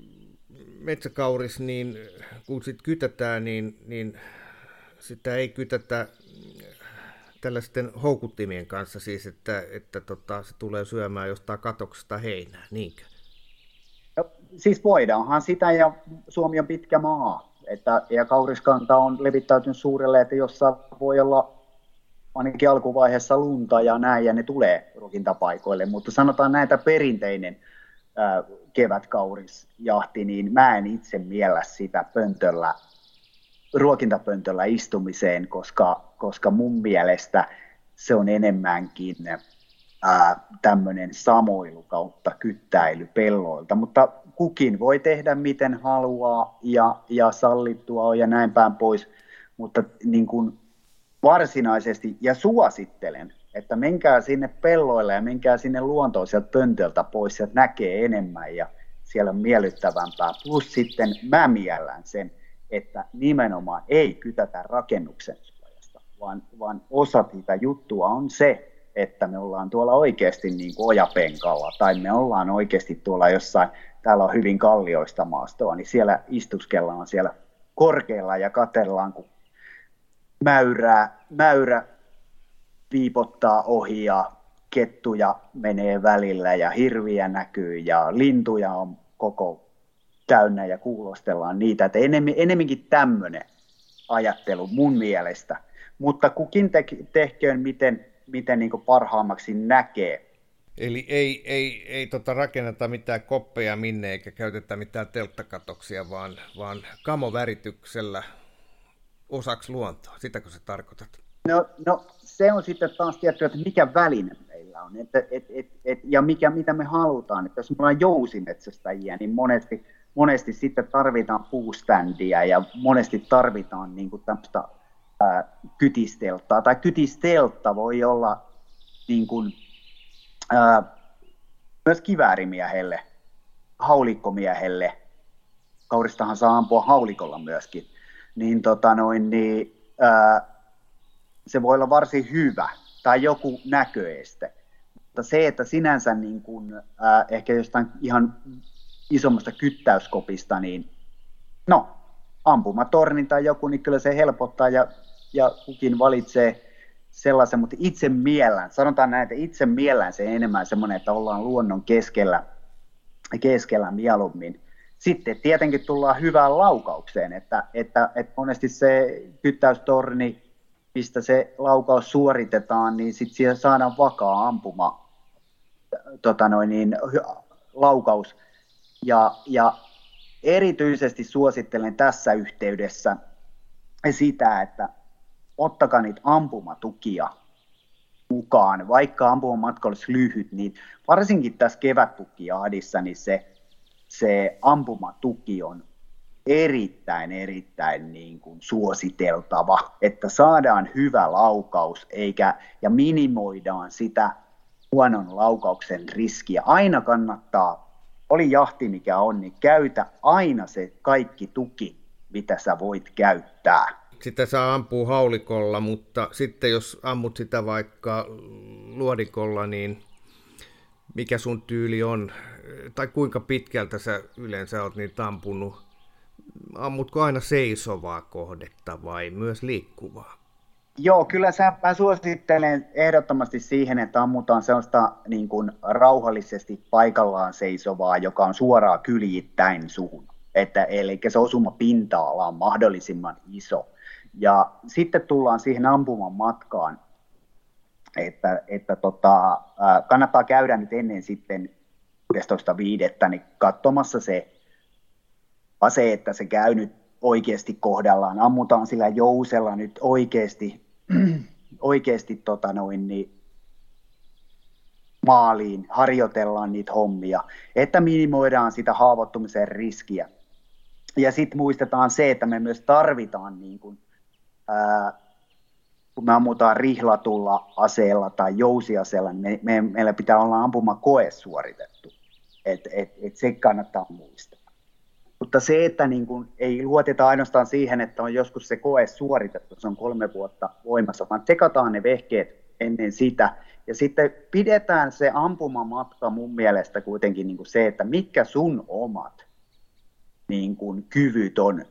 metsäkauris, niin kun sit kytätään, niin, niin sitä ei kytätä tällaisten houkuttimien kanssa siis, että, että tota, se tulee syömään jostain katoksesta heinää, niinkö? No, siis voidaanhan sitä ja Suomi on pitkä maa. Että, ja kauriskanta on levittäytynyt suurelle, että jossa voi olla ainakin alkuvaiheessa lunta ja näin, ja ne tulee ruokintapaikoille, mutta sanotaan näitä perinteinen kevätkaurisjahti, niin mä en itse miellä sitä pöntöllä, ruokintapöntöllä istumiseen, koska, koska mun mielestä se on enemmänkin tämmöinen samoilu kautta kyttäily pelloilta, mutta kukin voi tehdä miten haluaa ja, ja sallittua ja näin päin pois, mutta niin kuin varsinaisesti, ja suosittelen, että menkää sinne pelloille ja menkää sinne luontoon sieltä pöntöltä pois, sieltä näkee enemmän ja siellä on miellyttävämpää. Plus sitten mä miellän sen, että nimenomaan ei kytätä rakennuksen suojasta, vaan, vaan osa sitä juttua on se, että me ollaan tuolla oikeasti niin kuin ojapenkalla tai me ollaan oikeasti tuolla jossain, täällä on hyvin kallioista maastoa, niin siellä istuskellaan siellä korkealla ja katellaan, kun mäyrää, mäyrä viipottaa ohi ja kettuja menee välillä ja hirviä näkyy ja lintuja on koko täynnä ja kuulostellaan niitä. Että enemmin, enemminkin tämmöinen ajattelu mun mielestä. Mutta kukin te, tehköön miten, miten niin parhaammaksi näkee. Eli ei, ei, ei tota rakenneta mitään koppeja minne eikä käytetä mitään telttakatoksia, vaan, vaan kamovärityksellä osaksi luontoa. Sitäkö se tarkoitat? No, no se on sitten taas tietty, että mikä väline meillä on että, et, et, et, ja mikä, mitä me halutaan. Että jos me ollaan jousimetsästäjiä, niin monesti, monesti sitten tarvitaan puuständiä ja monesti tarvitaan niin kuin tämmöistä ää, kytisteltaa. Tai kytistelta voi olla niin kuin, ää, myös kiväärimiehelle, haulikkomiehelle. Kauristahan saa ampua haulikolla myöskin. Niin, tota noin, niin ää, se voi olla varsin hyvä tai joku näköeste. Mutta se, että sinänsä niin kuin, ää, ehkä jostain ihan isommasta kyttäyskopista, niin no, ampumatorni tai joku, niin kyllä se helpottaa ja, ja kukin valitsee sellaisen, mutta itse miellän, sanotaan näin, että itse miellän se enemmän semmoinen, että ollaan luonnon keskellä, keskellä mieluummin. Sitten tietenkin tullaan hyvään laukaukseen, että, että, että monesti se kyttäystorni, mistä se laukaus suoritetaan, niin sitten siellä saadaan vakaa ampuma tota noin, niin, laukaus. Ja, ja erityisesti suosittelen tässä yhteydessä sitä, että ottakaa niitä ampumatukia mukaan, vaikka ampumamatka olisi lyhyt, niin varsinkin tässä kevättukiaadissa, niin se, se ampumatuki on erittäin, erittäin niin kuin suositeltava, että saadaan hyvä laukaus eikä, ja minimoidaan sitä huonon laukauksen riskiä. Aina kannattaa, oli jahti mikä on, niin käytä aina se kaikki tuki, mitä sä voit käyttää. Sitä saa ampua haulikolla, mutta sitten jos ammut sitä vaikka luodikolla, niin mikä sun tyyli on, tai kuinka pitkältä sä yleensä oot niitä ampunut? Ammutko aina seisovaa kohdetta vai myös liikkuvaa? Joo, kyllä sä, mä suosittelen ehdottomasti siihen, että ammutaan sellaista niin kuin rauhallisesti paikallaan seisovaa, joka on suoraan kyljittäin suhun. Että, eli se osuma pinta-ala on mahdollisimman iso. Ja sitten tullaan siihen ampuman matkaan, että, että tota, kannattaa käydä nyt ennen sitten 11.5. niin katsomassa se ase, että se käy nyt oikeasti kohdallaan. Ammutaan sillä jousella nyt oikeasti, oikeasti tota noin, niin maaliin, harjoitellaan niitä hommia, että minimoidaan sitä haavoittumisen riskiä. Ja sitten muistetaan se, että me myös tarvitaan, niin kun, ää, kun me ammutaan rihlatulla aseella tai jousiaseella, niin me, me, meillä pitää olla ampuma koe suoritettu. Et, et, et se kannattaa muistaa. Mutta se, että niin kuin ei luoteta ainoastaan siihen, että on joskus se koe suoritettu, se on kolme vuotta voimassa, vaan tsekataan ne vehkeet ennen sitä. Ja sitten pidetään se ampumamatka mun mielestä kuitenkin niin kuin se, että mitkä sun omat niin kuin kyvyt on.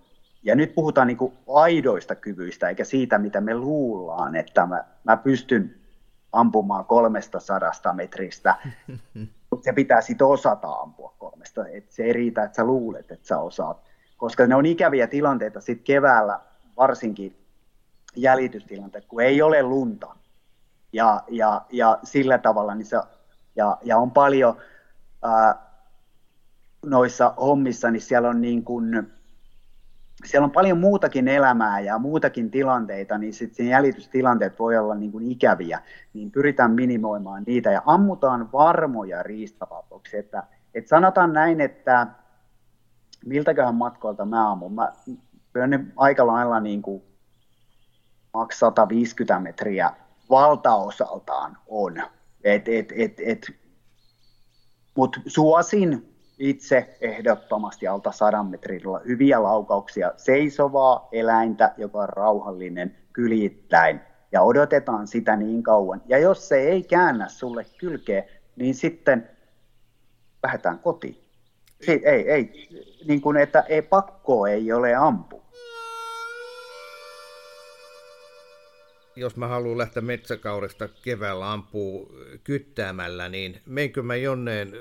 Ja nyt puhutaan niin kuin aidoista kyvyistä, eikä siitä, mitä me luullaan, että mä, mä pystyn ampumaan 300 metristä mutta se pitää sitten osata ampua kolmesta. Et se ei riitä, että sä luulet, että sä osaat. Koska ne on ikäviä tilanteita sitten keväällä, varsinkin jäljitystilanteet, kun ei ole lunta. Ja, ja, ja sillä tavalla, niin se, ja, ja on paljon ää, noissa hommissa, niin siellä on niin kuin, siellä on paljon muutakin elämää ja muutakin tilanteita, niin sitten jäljitystilanteet voi olla niin kuin ikäviä, niin pyritään minimoimaan niitä ja ammutaan varmoja riistavapauksi. Että, että sanotaan näin, että miltäköhän matkoilta mä ammun. Mä ne aika lailla niin kuin maks 150 metriä valtaosaltaan on. Et, et, et, et, Mutta suosin itse ehdottomasti alta sadan metrillä hyviä laukauksia seisovaa eläintä, joka on rauhallinen kylittäin ja odotetaan sitä niin kauan. Ja jos se ei käännä sulle kylkeä, niin sitten lähdetään kotiin. Ei, ei, ei, niin kuin, että ei pakko ei ole ampu. Jos mä haluan lähteä metsäkaudesta keväällä ampuu kyttäämällä, niin menkö mä jonneen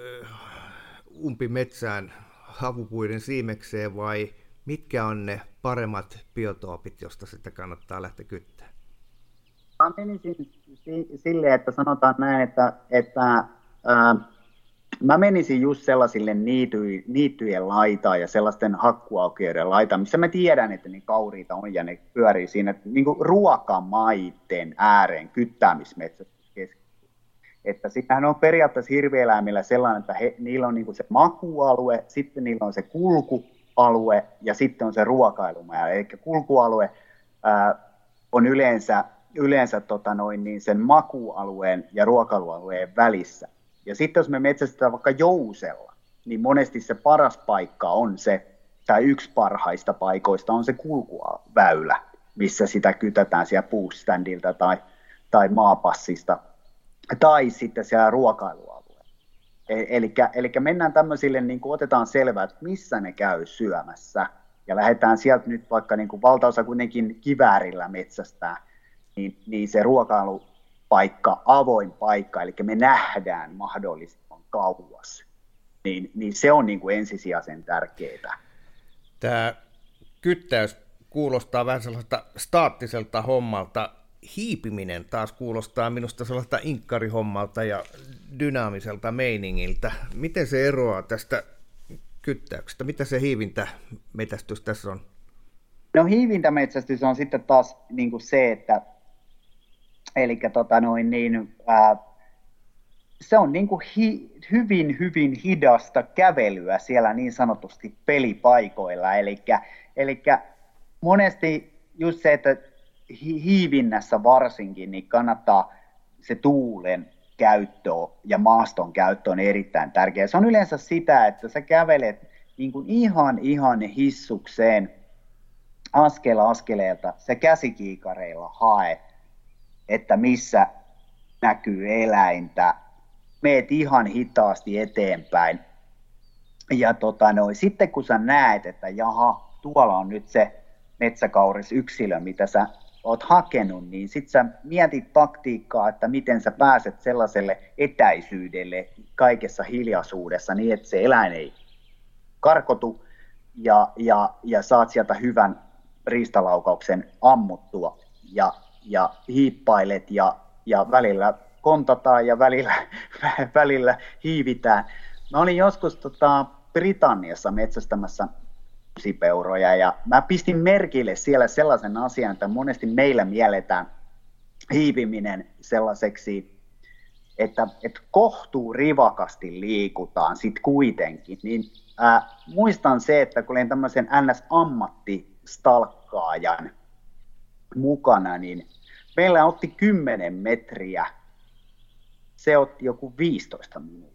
umpimetsään havupuiden siimekseen vai mitkä on ne paremmat biotoopit, josta sitä kannattaa lähteä kyttää? Mä menisin silleen, että sanotaan näin, että, että ää, mä menisin just sellaisille niity, niittyjen laitaan ja sellaisten hakkuaukioiden laitaan, missä mä tiedän, että niin kauriita on ja ne pyörii siinä niin ruokamaiden ääreen kyttäämismetsässä että sitähän on periaatteessa hirvieläimillä sellainen, että he, niillä on niin se makualue, sitten niillä on se kulkualue ja sitten on se ruokailumaja. Eli kulkualue ää, on yleensä, yleensä tota noin, niin sen makualueen ja ruokailualueen välissä. Ja sitten jos me metsästetään vaikka jousella, niin monesti se paras paikka on se, tai yksi parhaista paikoista on se kulkuväylä, missä sitä kytätään siellä puustandilta tai, tai maapassista tai sitten siellä ruokailualueella. Eli mennään tämmöisille, niin kuin otetaan selvää, että missä ne käy syömässä, ja lähdetään sieltä nyt vaikka niin kuin valtaosa kuitenkin kiväärillä metsästää, niin, niin se ruokailupaikka, avoin paikka, eli me nähdään mahdollisimman kauas, niin, niin se on niin kuin ensisijaisen tärkeää. Tämä kyttäys kuulostaa vähän sellaista staattiselta hommalta hiipiminen taas kuulostaa minusta sellaista inkkarihommalta ja dynaamiselta meiningiltä. Miten se eroaa tästä kyttäyksestä? Mitä se hiivintämetästys tässä on? No hiivintämetsästys on sitten taas niin kuin se, että eli tota noin, niin, ää, se on niin kuin hi, hyvin, hyvin hidasta kävelyä siellä niin sanotusti pelipaikoilla. Eli monesti just se, että hiivinnässä varsinkin, niin kannattaa se tuulen käyttö ja maaston käyttö on erittäin tärkeää. Se on yleensä sitä, että sä kävelet niin kuin ihan ihan hissukseen askel askeleelta, se käsikiikareilla hae, että missä näkyy eläintä, meet ihan hitaasti eteenpäin. Ja tota noin, sitten kun sä näet, että jaha, tuolla on nyt se metsäkauris yksilö, mitä sä oot hakenut, niin sitten sä mietit taktiikkaa, että miten sä pääset sellaiselle etäisyydelle kaikessa hiljaisuudessa niin, että se eläin ei karkotu ja, ja, ja saat sieltä hyvän riistalaukauksen ammuttua ja, ja hiippailet ja, ja välillä kontataan ja välillä, välillä hiivitään. Mä olin joskus tota, Britanniassa metsästämässä sipeuroja. Ja mä pistin merkille siellä sellaisen asian, että monesti meillä mielletään hiiviminen sellaiseksi, että, että kohtuu rivakasti liikutaan sit kuitenkin. Niin ää, muistan se, että kun olin tämmöisen NS-ammattistalkkaajan mukana, niin meillä otti 10 metriä, se otti joku 15 minuuttia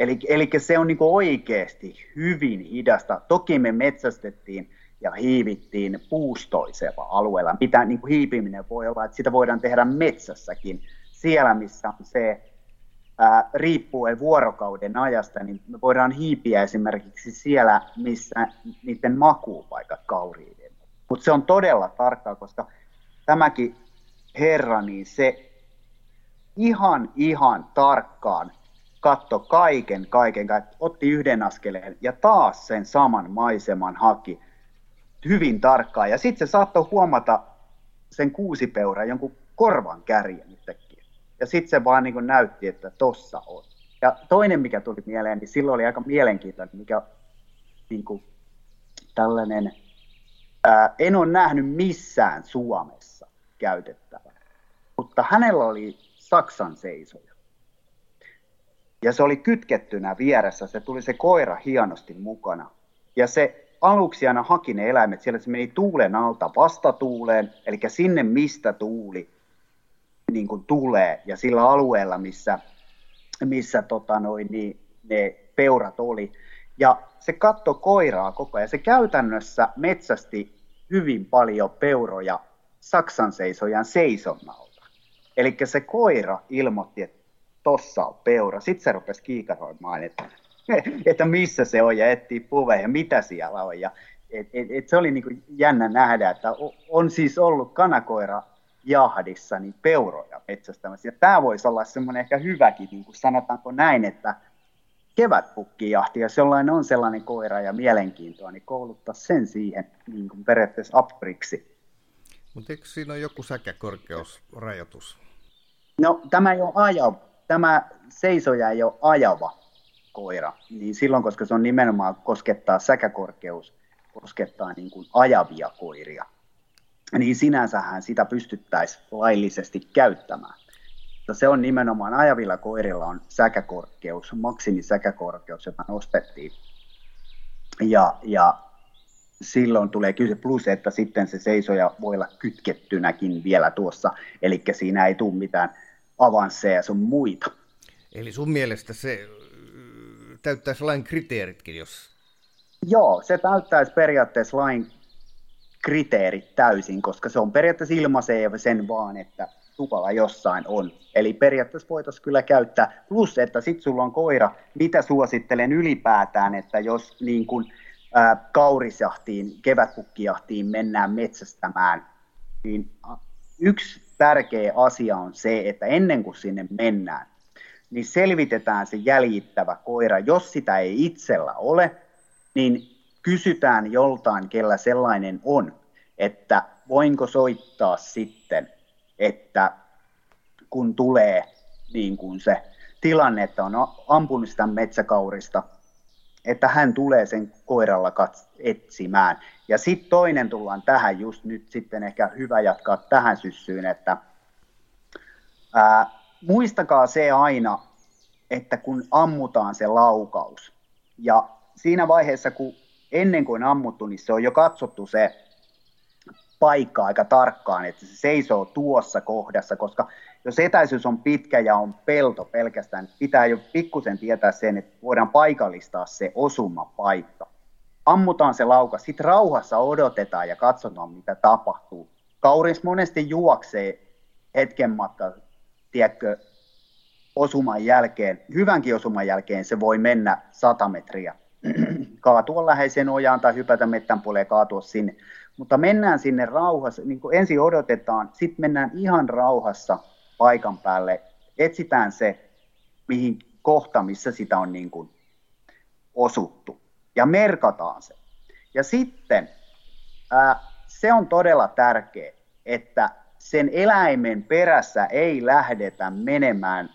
Eli, eli se on niin oikeasti hyvin hidasta. Toki me metsästettiin ja hiivittiin puustoisella alueella, mitä niin kuin hiipiminen voi olla, että sitä voidaan tehdä metsässäkin. Siellä, missä on se, ää, riippuen vuorokauden ajasta, niin me voidaan hiipiä esimerkiksi siellä, missä niiden makuupaikat kauriiden. Mutta se on todella tarkkaa, koska tämäkin herra, niin se ihan, ihan tarkkaan katto kaiken, kaiken, otti yhden askeleen ja taas sen saman maiseman haki hyvin tarkkaan. Ja sitten se saattoi huomata sen kuusipeuran jonkun korvan kärjen yhtäkkiä. Ja sitten se vaan niin näytti, että tossa on. Ja toinen, mikä tuli mieleen, niin silloin oli aika mielenkiintoinen, mikä niin kuin, tällainen, ää, en ole nähnyt missään Suomessa käytettävä. Mutta hänellä oli Saksan seisoja ja se oli kytkettynä vieressä, se tuli se koira hienosti mukana. Ja se aluksi aina haki ne eläimet, siellä se meni tuulen alta vastatuuleen, eli sinne mistä tuuli niin kuin tulee, ja sillä alueella, missä, missä tota noin, niin ne peurat oli. Ja se katto koiraa koko ajan. Se käytännössä metsästi hyvin paljon peuroja Saksan seisojan seisonnalta. Eli se koira ilmoitti, että tossa on peura. Sitten se rupesi kiikaroimaan, että, että missä se on ja etsii puveja, mitä siellä on. Ja, et, et, et se oli niin jännä nähdä, että on siis ollut kanakoira jahdissa niin peuroja metsästämässä. Ja tämä voisi olla semmoinen ehkä hyväkin, niin kuin sanotaanko näin, että kevätpukkijahti, jos jollain on sellainen koira ja mielenkiintoa, niin kouluttaa sen siihen niin kuin periaatteessa apriksi. Mutta eikö siinä ole joku säkäkorkeusrajoitus? No tämä ei ole ajava, tämä seisoja ei ole ajava koira, niin silloin, koska se on nimenomaan koskettaa säkäkorkeus, koskettaa niin kuin ajavia koiria, niin sinänsähän sitä pystyttäisiin laillisesti käyttämään. Mutta se on nimenomaan ajavilla koirilla on säkäkorkeus, maksimisäkäkorkeus, jota nostettiin. Ja, ja silloin tulee kyse plus, että sitten se seisoja voi olla kytkettynäkin vielä tuossa, eli siinä ei tule mitään avansseja sun muita. Eli sun mielestä se täyttäisi lain kriteeritkin, jos... Joo, se täyttäisi periaatteessa lain kriteerit täysin, koska se on periaatteessa ilmaisee sen vaan, että tukala jossain on. Eli periaatteessa voitaisiin kyllä käyttää, plus että sitten sulla on koira, mitä suosittelen ylipäätään, että jos niin kuin, ää, kaurisjahtiin, kevätpukkijahtiin mennään metsästämään, niin yksi tärkeä asia on se, että ennen kuin sinne mennään, niin selvitetään se jäljittävä koira. Jos sitä ei itsellä ole, niin kysytään joltain, kellä sellainen on, että voinko soittaa sitten, että kun tulee niin kuin se tilanne, että on ampunut sitä metsäkaurista, että hän tulee sen koiralla etsimään. Ja sitten toinen tullaan tähän just nyt sitten ehkä hyvä jatkaa tähän syssyyn, että ää, muistakaa se aina, että kun ammutaan se laukaus ja siinä vaiheessa, kun ennen kuin ammuttu, niin se on jo katsottu se paikka aika tarkkaan, että se seisoo tuossa kohdassa, koska jos etäisyys on pitkä ja on pelto pelkästään, niin pitää jo pikkusen tietää sen, että voidaan paikallistaa se osuma paikka. Ammutaan se lauka, sitten rauhassa odotetaan ja katsotaan, mitä tapahtuu. Kauris monesti juoksee hetken matka, tiedätkö, osuman jälkeen, hyvänkin osuman jälkeen se voi mennä 100 metriä kaatua läheiseen ojaan tai hypätä mettän puoleen kaatua sinne. Mutta mennään sinne rauhassa, niin kuin ensin odotetaan, sitten mennään ihan rauhassa paikan päälle, etsitään se, mihin kohta, missä sitä on niin kuin osuttu, ja merkataan se. Ja sitten ää, se on todella tärkeä, että sen eläimen perässä ei lähdetä menemään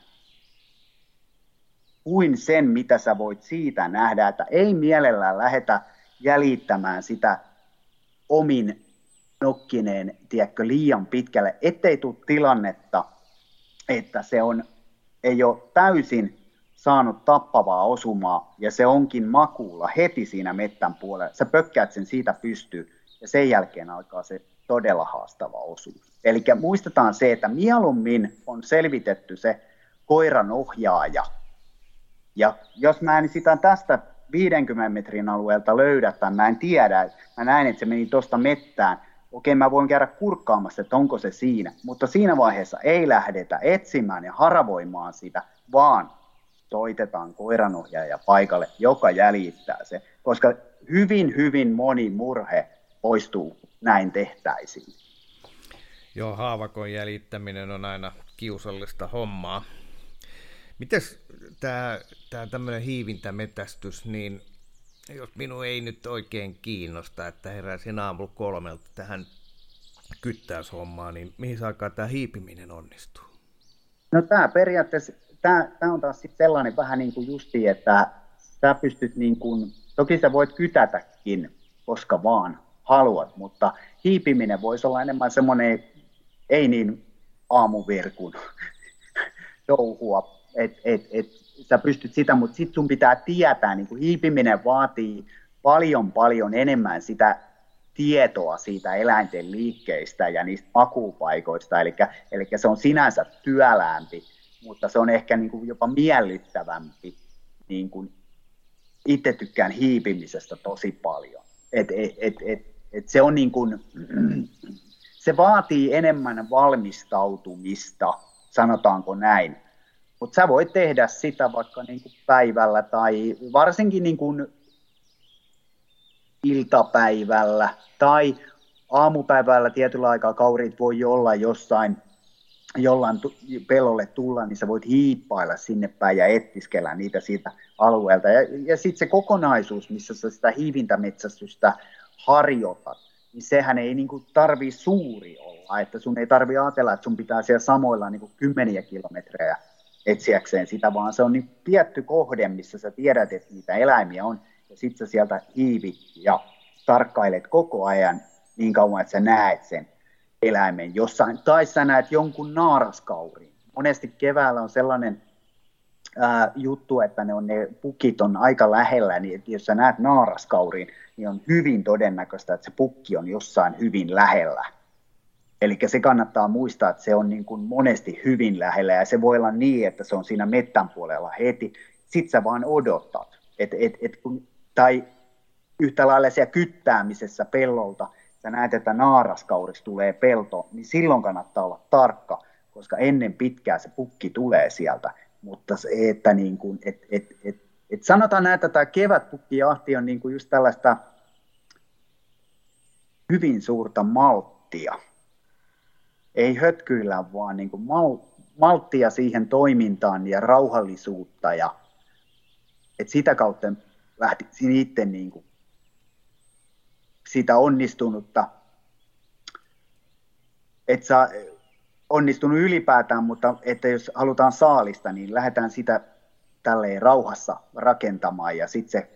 kuin sen, mitä sä voit siitä nähdä, että ei mielellään lähetä jäljittämään sitä omin nokkineen, tiedätkö, liian pitkälle, ettei tule tilannetta, että se on, ei ole täysin saanut tappavaa osumaa ja se onkin makuulla heti siinä mettän puolella. Sä pökkäät sen siitä pystyy ja sen jälkeen alkaa se todella haastava osuus. Eli muistetaan se, että mieluummin on selvitetty se koiran ohjaaja. Ja jos mä en sitä tästä 50 metrin alueelta löydä tai mä en tiedä, mä näen, että se meni tuosta mettään, okei mä voin käydä kurkkaamassa, että onko se siinä, mutta siinä vaiheessa ei lähdetä etsimään ja haravoimaan sitä, vaan soitetaan koiranohjaaja paikalle, joka jäljittää se, koska hyvin, hyvin moni murhe poistuu näin tehtäisiin. Joo, haavakon jäljittäminen on aina kiusallista hommaa. Mites tämä, tämä tämmöinen hiivintämetästys, niin jos minun ei nyt oikein kiinnosta, että heräisin aamulla kolmelta tähän kyttäyshommaan, niin mihin aikaan tämä hiipiminen onnistuu? No tämä periaatteessa, tämä, on taas sitten sellainen vähän niin kuin justi, että sä pystyt niin kuin, toki sä voit kytätäkin, koska vaan haluat, mutta hiipiminen voisi olla enemmän semmoinen, ei niin aamuvirkun touhua, että et, et, sä pystyt sitä, mutta sitten sun pitää tietää, niin kuin hiipiminen vaatii paljon paljon enemmän sitä tietoa siitä eläinten liikkeistä ja niistä makuupaikoista, eli, eli se on sinänsä työläämpi, mutta se on ehkä niin kuin jopa miellyttävämpi niin kuin itse tykkään hiipimisestä tosi paljon. Et, et, et, et, et se on niin kuin, se vaatii enemmän valmistautumista, sanotaanko näin. Mutta sä voit tehdä sitä vaikka niin kuin päivällä tai varsinkin niin kuin iltapäivällä tai aamupäivällä tietyllä aikaa kaurit voi olla jossain jollain pelolle tulla, niin sä voit hiippailla sinne päin ja ettiskellä niitä siitä alueelta. Ja, ja sitten se kokonaisuus, missä sä sitä hiivintämetsästystä harjoitat, niin sehän ei niin tarvii suuri olla, että sun ei tarvi ajatella, että sun pitää siellä samoilla niin kymmeniä kilometrejä etsiäkseen sitä, vaan se on niin tietty kohde, missä sä tiedät, että niitä eläimiä on, ja sitten sä sieltä hiivit ja tarkkailet koko ajan niin kauan, että sä näet sen eläimen jossain, tai sä näet jonkun naaraskaurin. Monesti keväällä on sellainen ää, juttu, että ne, on, ne pukit on aika lähellä, niin jos sä näet naaraskaurin, niin on hyvin todennäköistä, että se pukki on jossain hyvin lähellä. Eli se kannattaa muistaa, että se on niin kuin monesti hyvin lähellä ja se voi olla niin, että se on siinä mettän puolella heti. Sitten sä vaan odotat. Et, et, et kun, tai yhtä lailla siellä kyttäämisessä pellolta, sä näet, että naaraskauriksi tulee pelto, niin silloin kannattaa olla tarkka, koska ennen pitkää se pukki tulee sieltä. Mutta se, että niin kuin, et, et, et, et sanotaan näin, että tämä kevätpukkijahti on niin kuin just tällaista hyvin suurta malttia. Ei hötkyillä, vaan niin kuin mal, malttia siihen toimintaan ja rauhallisuutta ja et sitä kautta lähti itse niin kuin sitä onnistunutta, et saa onnistunut ylipäätään, mutta että jos halutaan saalista, niin lähdetään sitä tälleen rauhassa rakentamaan ja sitten se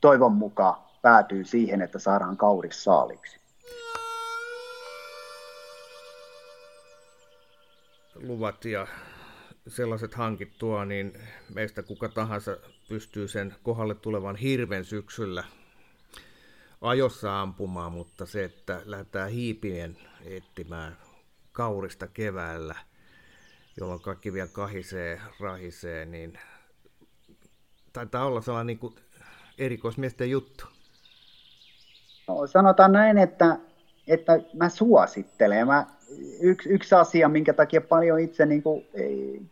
toivon mukaan päätyy siihen, että saadaan kauris saaliksi. Luvat ja sellaiset hankittua, niin meistä kuka tahansa pystyy sen kohdalle tulevan hirven syksyllä ajossa ampumaan, mutta se, että lähdetään hiipien etsimään kaurista keväällä, jolloin kaikki vielä kahisee, rahisee, niin taitaa olla sellainen niin erikoismiesten juttu. No, sanotaan näin, että, että mä suosittelen. Mä, yksi, yksi asia, minkä takia paljon itse niin kuin,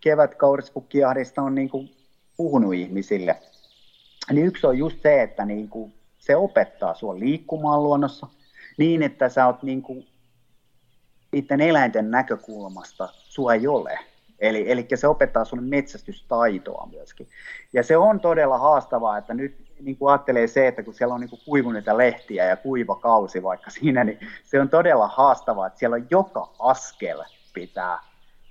kevätkaurispukkijahdeista on niin kuin, puhunut ihmisille, niin yksi on just se, että niin kuin, se opettaa sinua liikkumaan luonnossa niin, että sä oot niin kuin, niiden eläinten näkökulmasta sua ei ole. Eli, eli se opettaa sinulle metsästystaitoa myöskin. Ja se on todella haastavaa, että nyt niin kuin ajattelee se, että kun siellä on niin kuin kuivuneita lehtiä ja kuiva kausi vaikka siinä, niin se on todella haastavaa, että siellä on joka askel pitää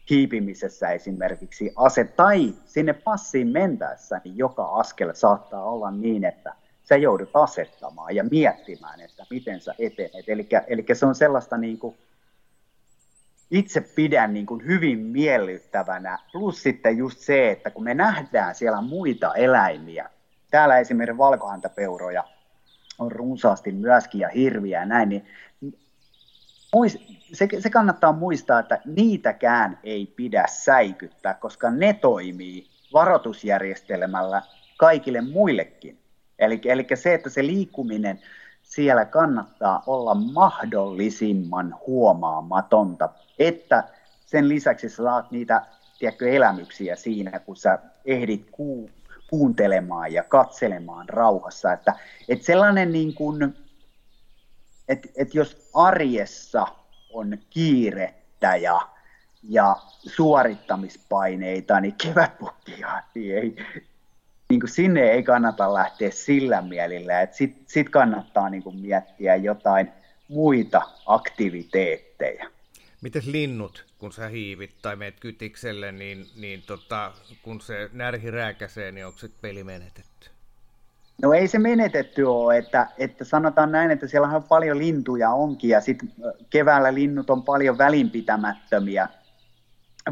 hiipimisessä esimerkiksi ase, tai sinne passiin mentäessä, niin joka askel saattaa olla niin, että sä joudut asettamaan ja miettimään, että miten sä etenet. Eli se on sellaista niin kuin, itse pidän niin kuin hyvin miellyttävänä. Plus sitten just se, että kun me nähdään siellä muita eläimiä, täällä esimerkiksi valkohantapeuroja on runsaasti myöskin ja hirviä ja näin, niin se, se kannattaa muistaa, että niitäkään ei pidä säikyttää, koska ne toimii varoitusjärjestelmällä kaikille muillekin. Eli, eli se, että se liikkuminen siellä kannattaa olla mahdollisimman huomaamatonta, että sen lisäksi sä saat niitä tiedätkö, elämyksiä siinä, kun sä ehdit ku, kuuntelemaan ja katselemaan rauhassa. Että, että sellainen niin kuin, että, että jos arjessa on kiirettä ja, ja suorittamispaineita, niin kevätpukkia niin ei, niin kuin sinne ei kannata lähteä sillä mielillä, että sitten sit kannattaa niin kuin miettiä jotain muita aktiviteetteja. Mites linnut, kun sä hiivit tai meet kytikselle, niin, niin tota, kun se närhi rääkäsee, niin onko se peli menetetty? No ei se menetetty ole, että, että sanotaan näin, että siellä on paljon lintuja onkin ja sitten keväällä linnut on paljon välinpitämättömiä,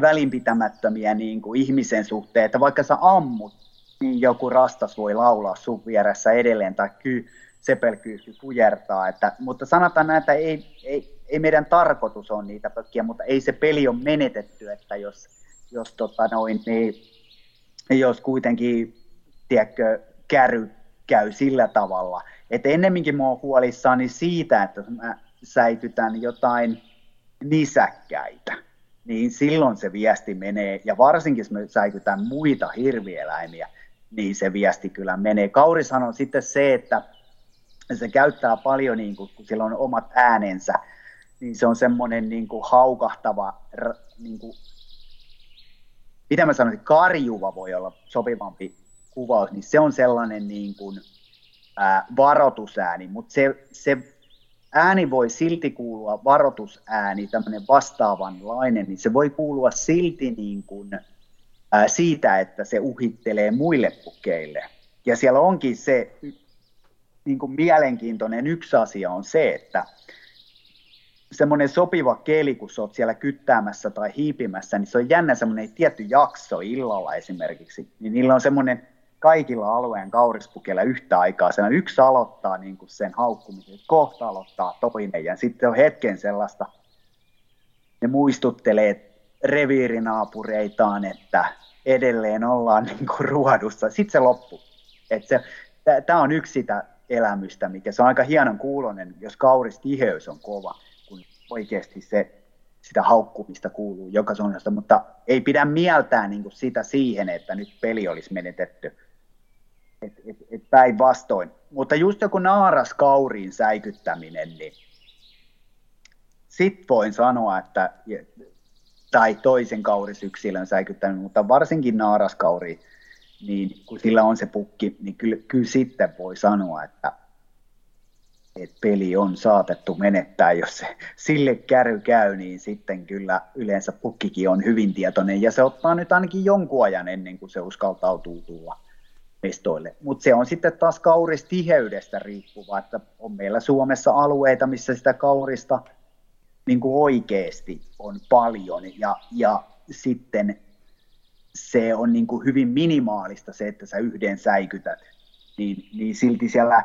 välinpitämättömiä niin kuin ihmisen suhteen, että vaikka sä ammut joku rastas voi laulaa sun vieressä edelleen tai ky, sepelkyykky kujertaa. Että, mutta sanotaan näin, että ei, ei, ei meidän tarkoitus on niitä pökkiä, mutta ei se peli ole menetetty, että jos, jos, tota noin, niin, jos kuitenkin tiedätkö, käry käy sillä tavalla, että ennemminkin mä oon huolissani siitä, että mä säikytän jotain nisäkkäitä, niin silloin se viesti menee, ja varsinkin jos me säikytään muita hirvieläimiä, niin se viesti kyllä menee. Kaurishan on sitten se, että se käyttää paljon, niin kuin, kun sillä on omat äänensä, niin se on semmoinen niin kuin haukahtava, niin kuin, mitä mä sanoisin, karjuva voi olla sopivampi kuvaus, niin se on sellainen niin kuin, ää, varoitusääni, mutta se, se ääni voi silti kuulua, varoitusääni, tämmöinen vastaavanlainen, niin se voi kuulua silti niin kuin, siitä, että se uhittelee muille pukeille. Ja siellä onkin se niin kuin mielenkiintoinen yksi asia on se, että semmoinen sopiva keli, kun sä oot siellä kyttäämässä tai hiipimässä, niin se on jännä semmoinen tietty jakso illalla esimerkiksi, niin niillä on semmoinen kaikilla alueen kaurispukeilla yhtä aikaa. Se yksi aloittaa niin kuin sen haukkumisen, kohta aloittaa toinen ja sitten on hetken sellaista, ne muistuttelee reviirinaapureitaan, että edelleen ollaan niin kuin ruodussa. Sitten se loppu. Tämä on yksi sitä elämystä, mikä se on aika hienon kuulonen, jos kauristiheys on kova, kun oikeasti se sitä haukkumista kuuluu joka suunnasta, mutta ei pidä mieltää niin kuin sitä siihen, että nyt peli olisi menetetty. Et, et, et päinvastoin. Mutta just joku naaras kauriin säikyttäminen, niin sit voin sanoa, että tai toisen kaurisyksilön säikyttäminen, mutta varsinkin naaraskauri, niin kun sillä on se pukki, niin kyllä, kyllä sitten voi sanoa, että, että peli on saatettu menettää, jos se sille käry käy, niin sitten kyllä yleensä pukkikin on hyvin tietoinen, ja se ottaa nyt ainakin jonkun ajan ennen kuin se uskaltautuu tulla mestoille. Mutta se on sitten taas kauristiheydestä riippuva, että on meillä Suomessa alueita, missä sitä kaurista niin kuin oikeasti on paljon, ja, ja sitten se on niin kuin hyvin minimaalista se, että sä yhden säikytät, niin, niin silti siellä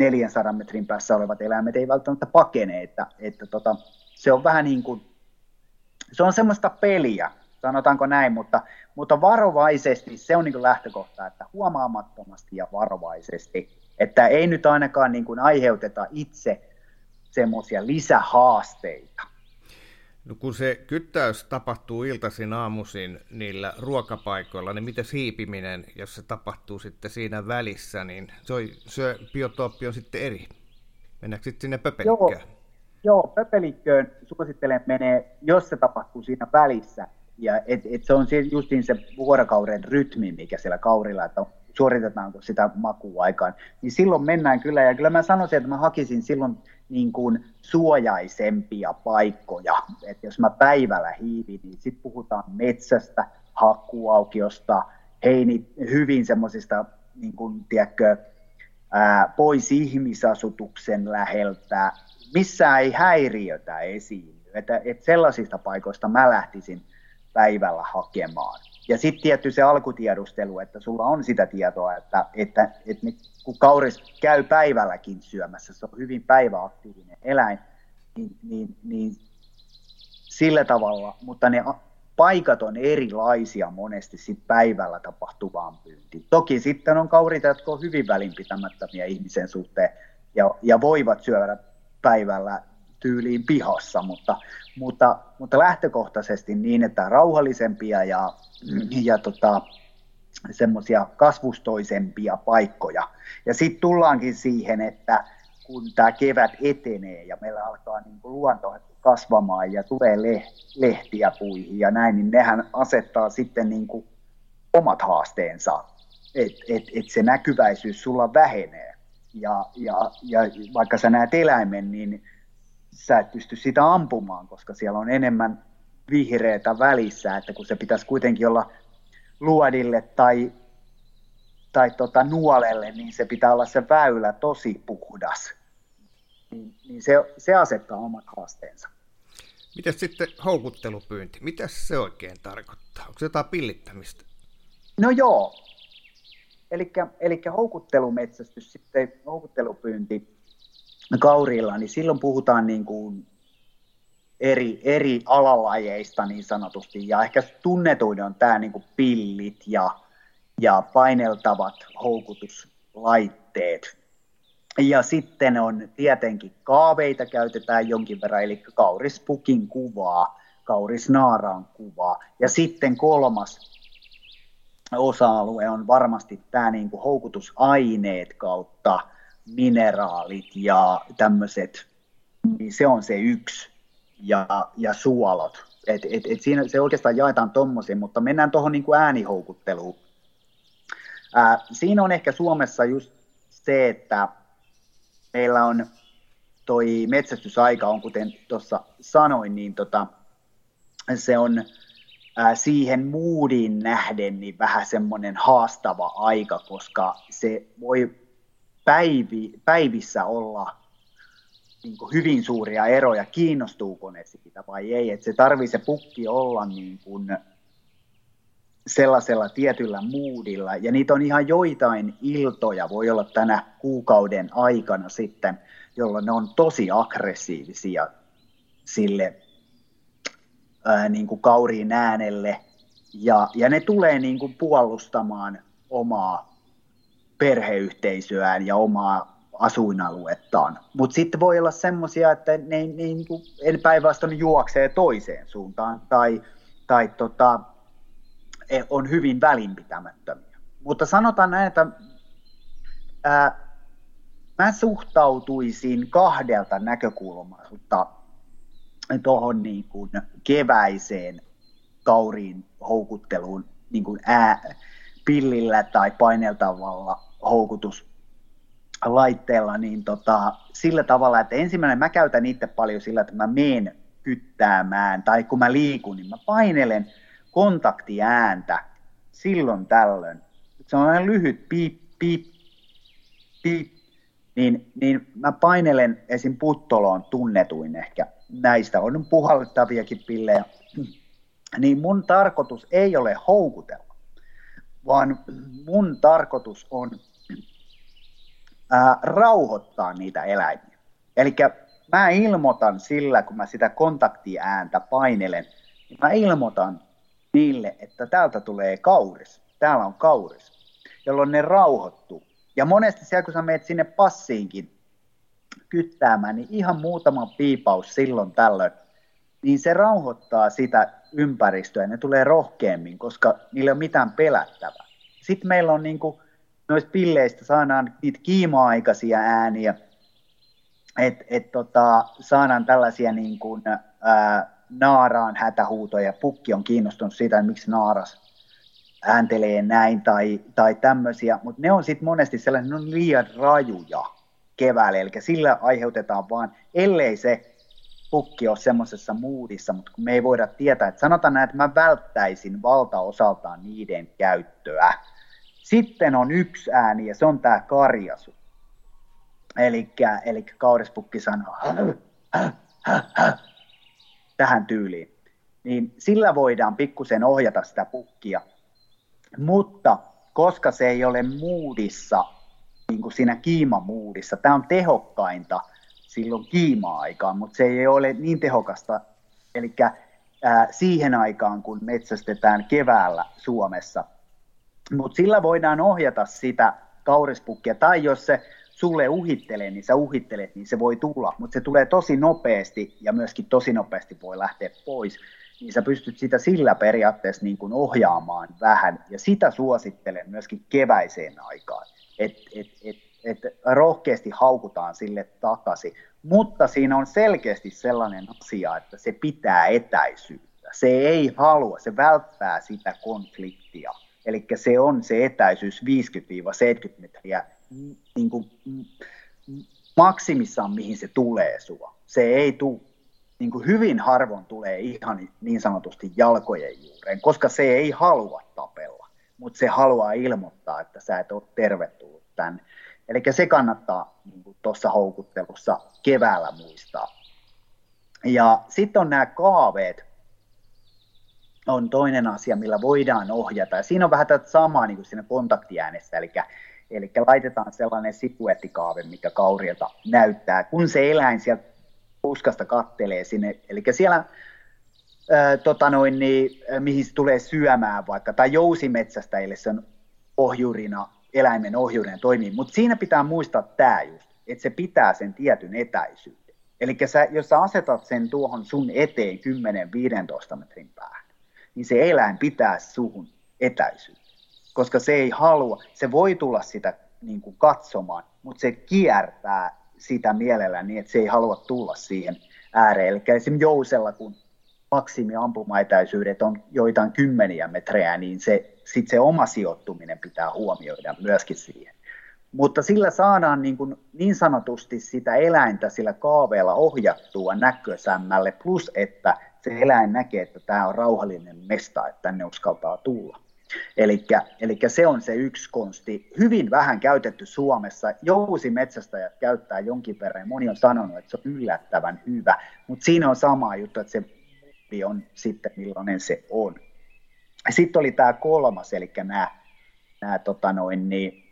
400 metrin päässä olevat eläimet ei välttämättä pakene, että, että tota, se on vähän niin kuin, se on semmoista peliä, sanotaanko näin, mutta, mutta varovaisesti se on niin kuin lähtökohta, että huomaamattomasti ja varovaisesti, että ei nyt ainakaan niin kuin aiheuteta itse semmoisia lisähaasteita. No kun se kyttäys tapahtuu iltaisin aamuisin niillä ruokapaikoilla, niin miten hiipiminen, jos se tapahtuu sitten siinä välissä, niin se, on, se biotooppi on sitten eri. Mennäänkö sitten sinne pöpelikköön? Joo, joo pöpelikköön suosittelen menee, jos se tapahtuu siinä välissä. Ja et, et se on justiin se vuorokauden rytmi, mikä siellä kaurilla, että suoritetaanko sitä makuaikaan, niin silloin mennään kyllä, ja kyllä mä sanoisin, että mä hakisin silloin niin kuin suojaisempia paikkoja. että jos mä päivällä hiivin, niin sitten puhutaan metsästä, hakkuaukiosta, heini, hyvin semmoisista, niin kuin, tiedätkö, ää, pois ihmisasutuksen läheltä, missä ei häiriötä esiin. Että, että sellaisista paikoista mä lähtisin päivällä hakemaan. Ja sitten tietty se alkutiedustelu, että sulla on sitä tietoa, että, että, että kun kauris käy päivälläkin syömässä, se on hyvin päiväaktiivinen eläin, niin, niin, niin sillä tavalla, mutta ne paikat on erilaisia monesti sit päivällä tapahtuvaan pyyntiin. Toki sitten on kaurita, jotka on hyvin välinpitämättömiä ihmisen suhteen ja, ja voivat syödä päivällä tyyliin pihassa, mutta, mutta, mutta lähtökohtaisesti niin, että rauhallisempia ja, ja tota, semmoisia kasvustoisempia paikkoja. Ja sitten tullaankin siihen, että kun tämä kevät etenee ja meillä alkaa niin luonto kasvamaan ja tulee lehtiä puihin ja näin, niin nehän asettaa sitten niin omat haasteensa, että et, et se näkyväisyys sulla vähenee. Ja, ja, ja vaikka sä näet eläimen, niin sä et pysty sitä ampumaan, koska siellä on enemmän vihreätä välissä, että kun se pitäisi kuitenkin olla luodille tai, tai tota nuolelle, niin se pitää olla se väylä tosi puhdas. Niin, niin se, se asettaa omat haasteensa. Miten sitten houkuttelupyynti? Mitä se oikein tarkoittaa? Onko se jotain pillittämistä? No joo. Eli houkuttelumetsästys, sitten houkuttelupyynti kaurilla, niin silloin puhutaan niin kuin eri, eri alalajeista niin sanotusti, ja ehkä tunnetuin on tämä niin kuin pillit ja, ja paineltavat houkutuslaitteet, laitteet. Ja sitten on tietenkin kaaveita käytetään jonkin verran, eli kaurispukin kuvaa, kaurisnaaraan kuvaa. Ja sitten kolmas osa-alue on varmasti tämä niin kuin houkutusaineet kautta mineraalit ja tämmöiset, niin se on se yksi, ja, ja suolot. Et, et, et siinä se oikeastaan jaetaan tommosin, mutta mennään tuohon niin äänihoukutteluun. Ää, siinä on ehkä Suomessa just se, että meillä on toi metsästysaika on, kuten tuossa sanoin, niin tota, se on ää, siihen moodiin nähden niin vähän semmoinen haastava aika, koska se voi päivi, päivissä olla niin hyvin suuria eroja, kiinnostuuko ne siitä vai ei. Että se tarvii se pukki olla niin kuin sellaisella tietyllä moodilla, ja niitä on ihan joitain iltoja, voi olla tänä kuukauden aikana sitten, jolloin ne on tosi aggressiivisia sille ää, niin kuin kauriin äänelle, ja, ja ne tulee niin kuin puolustamaan omaa perheyhteisöään ja omaa asuinaluettaan. Mutta sitten voi olla semmoisia, että ne, ne niin kuin, päinvastoin juoksee toiseen suuntaan tai, tai tota, e, on hyvin välinpitämättömiä. Mutta sanotaan näin, että ää, mä suhtautuisin kahdelta näkökulmalta tuohon niin keväiseen kauriin houkutteluun niin kuin ää, pillillä tai paineltavalla houkutuslaitteella, niin tota, sillä tavalla, että ensimmäinen mä käytän itse paljon sillä, että mä meen kyttäämään, tai kun mä liikun, niin mä painelen kontaktiääntä silloin tällöin. Se on lyhyt piip, piip, piip, niin, niin mä painelen esim. puttoloon tunnetuin ehkä näistä, on puhallettaviakin pillejä, niin mun tarkoitus ei ole houkutella, vaan mun tarkoitus on ää, rauhoittaa niitä eläimiä. Eli mä ilmoitan sillä, kun mä sitä kontaktiääntä painelen, niin mä ilmoitan niille, että täältä tulee kauris, täällä on kauris, jolloin ne rauhoittuu. Ja monesti siellä, kun sä menet sinne passiinkin kyttäämään, niin ihan muutama piipaus silloin tällöin, niin se rauhoittaa sitä ympäristöä, ne tulee rohkeammin, koska niillä ei ole mitään pelättävää. Sitten meillä on niin kuin, noista pilleistä saadaan niitä kiima-aikaisia ääniä, että et tota, saadaan tällaisia niin kuin, ää, naaraan hätähuutoja, pukki on kiinnostunut siitä, että miksi naaras ääntelee näin tai, tai tämmöisiä, mutta ne on sitten monesti sellaisia, ne on liian rajuja keväällä, eli sillä aiheutetaan vaan, ellei se pukki ole semmoisessa muudissa, mutta kun me ei voida tietää, että sanotaan näin, että mä välttäisin valtaosaltaan niiden käyttöä. Sitten on yksi ääni ja se on tämä karjasu. Eli, kaurispukki sanoo tähän tyyliin. Niin sillä voidaan pikkusen ohjata sitä pukkia. Mutta koska se ei ole muudissa, niin kuin siinä kiimamuudissa, tämä on tehokkainta silloin kiima-aikaan, mutta se ei ole niin tehokasta, eli siihen aikaan, kun metsästetään keväällä Suomessa. Mutta sillä voidaan ohjata sitä kaurispukkia, tai jos se sulle uhittelee, niin sä uhittelet, niin se voi tulla, mutta se tulee tosi nopeasti ja myöskin tosi nopeasti voi lähteä pois, niin sä pystyt sitä sillä periaatteessa niin kuin ohjaamaan vähän, ja sitä suosittelen myöskin keväiseen aikaan, että et, et, et rohkeasti haukutaan sille takaisin, mutta siinä on selkeästi sellainen asia, että se pitää etäisyyttä, se ei halua, se välttää sitä konfliktia, eli se on se etäisyys 50-70 metriä niin kuin, maksimissaan, mihin se tulee sua. Se ei tule, niin kuin hyvin harvoin tulee ihan niin sanotusti jalkojen juureen, koska se ei halua tapella, mutta se haluaa ilmoittaa, että sä et ole tervetullut tänne. Eli se kannattaa niin tuossa houkuttelussa keväällä muistaa. Ja sitten on nämä kaaveet, on toinen asia, millä voidaan ohjata. Ja siinä on vähän tätä samaa niin kuin siinä kontaktiäänessä, eli Eli laitetaan sellainen sipuettikaave, mikä kaurilta näyttää, kun se eläin sieltä puskasta kattelee sinne. Eli siellä, ää, tota noin, niin, mihin se tulee syömään vaikka, tai jousimetsästäjille se on ohjurina eläimen ohjuuden toimii. Mutta siinä pitää muistaa tämä just, että se pitää sen tietyn etäisyyden. Eli jos sä asetat sen tuohon sun eteen 10-15 metrin päähän, niin se eläin pitää suhun etäisyyttä. Koska se ei halua, se voi tulla sitä niin kuin katsomaan, mutta se kiertää sitä mielellä niin, että se ei halua tulla siihen ääreen. Eli esimerkiksi jousella, kun maksimi ampumaetäisyydet on joitain kymmeniä metrejä, niin se, sit se oma sijoittuminen pitää huomioida myöskin siihen. Mutta sillä saadaan niin, kuin niin sanotusti sitä eläintä sillä kaaveella ohjattua näkösämmälle, plus että se eläin näkee, että tämä on rauhallinen mesta, että tänne uskaltaa tulla. Eli se on se yksi konsti, hyvin vähän käytetty Suomessa. Jousimetsästäjät käyttää jonkin verran, moni on sanonut, että se on yllättävän hyvä, mutta siinä on sama juttu, että se on sitten millainen se on. Sitten oli tämä kolmas, eli nämä, nämä tota noin, niin,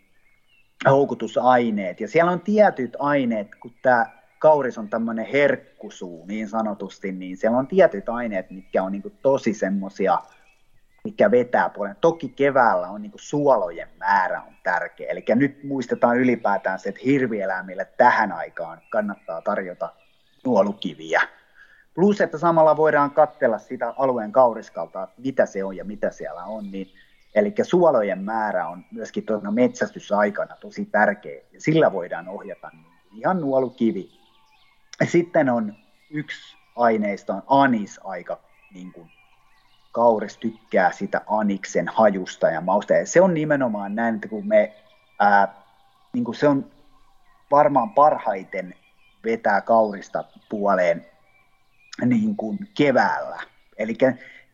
houkutusaineet. Ja siellä on tietyt aineet, kun tämä kauris on tämmöinen herkkusuu niin sanotusti, niin siellä on tietyt aineet, mitkä on niin tosi semmoisia, mikä vetää puolen. Toki keväällä on niin suolojen määrä on tärkeä. Eli nyt muistetaan ylipäätään se, että hirvieläimille tähän aikaan kannattaa tarjota nuolukiviä. Plus, että samalla voidaan katsella sitä alueen kauriskalta, mitä se on ja mitä siellä on. Niin, eli suolojen määrä on myöskin tuona metsästysaikana tosi tärkeä. Ja sillä voidaan ohjata ihan nuolukivi. Sitten on yksi aineista on anis aika niin kuin kauris tykkää sitä aniksen hajusta ja mausta. Ja se on nimenomaan näin, että kun me, ää, niin kuin se on varmaan parhaiten vetää kaurista puoleen niin kuin keväällä.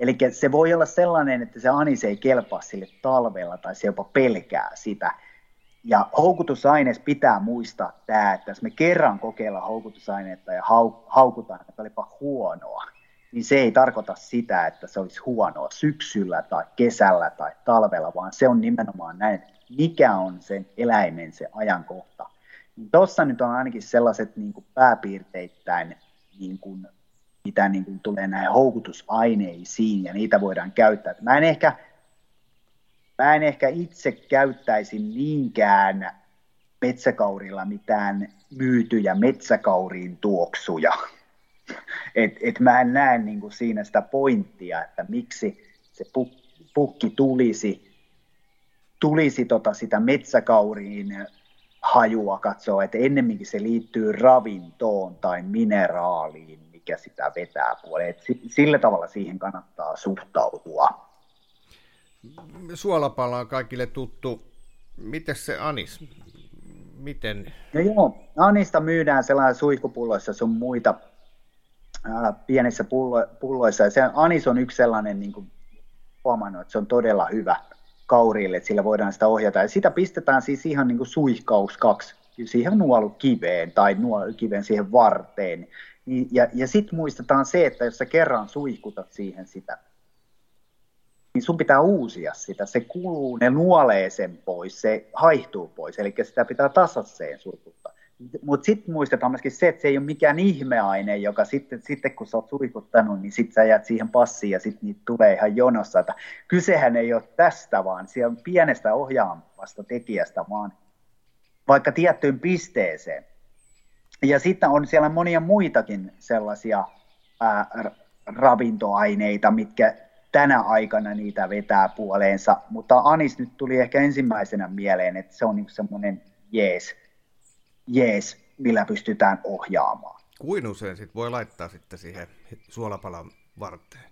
Eli se voi olla sellainen, että se anis ei kelpaa sille talvella tai se jopa pelkää sitä. Ja houkutusaineessa pitää muistaa tämä, että jos me kerran kokeillaan houkutusaineetta ja haukutaan, että olipa huonoa, niin se ei tarkoita sitä, että se olisi huonoa syksyllä tai kesällä tai talvella, vaan se on nimenomaan näin, mikä on sen eläimen se ajankohta. Niin Tuossa nyt on ainakin sellaiset niin kuin pääpiirteittäin, niin kuin, mitä niin kuin tulee näihin houkutusaineisiin, ja niitä voidaan käyttää. Mä en ehkä, mä en ehkä itse käyttäisi niinkään metsäkaurilla mitään myytyjä metsäkauriin tuoksuja, et, et mä en näe niin siinä sitä pointtia, että miksi se pukki tulisi, tulisi tota sitä metsäkauriin hajua katsoa, että ennemminkin se liittyy ravintoon tai mineraaliin, mikä sitä vetää puoleen. Et sillä tavalla siihen kannattaa suhtautua. Suolapala on kaikille tuttu. Miten se anis? Miten? No joo, anista myydään sellainen suihkupulloissa sun muita pienissä pullo, pulloissa. Ja se anis on yksi sellainen, niin kuin huomannut, että se on todella hyvä kauriille, että sillä voidaan sitä ohjata. Ja sitä pistetään siis ihan niin kuin suihkaus kaksi siihen nuolukiveen tai nuolukiveen siihen varteen. Ja, ja sitten muistetaan se, että jos sä kerran suihkutat siihen sitä, niin sun pitää uusia sitä. Se kuluu, ne nuolee sen pois, se haihtuu pois, eli sitä pitää tasaiseen suihkuttaa. Mutta sitten muistetaan myöskin se, että se ei ole mikään ihmeaine, joka sitten, sitten kun sä oot suihkuttanut, niin sitten sä jäät siihen passiin ja sitten niitä tulee ihan jonossa. Että kysehän ei ole tästä, vaan siellä pienestä ohjaamasta tekijästä, vaan vaikka tiettyyn pisteeseen. Ja sitten on siellä monia muitakin sellaisia ää, ravintoaineita, mitkä tänä aikana niitä vetää puoleensa, mutta anis nyt tuli ehkä ensimmäisenä mieleen, että se on niin semmoinen jees jees, millä pystytään ohjaamaan. Kuin usein sit voi laittaa sitten siihen suolapalan varteen?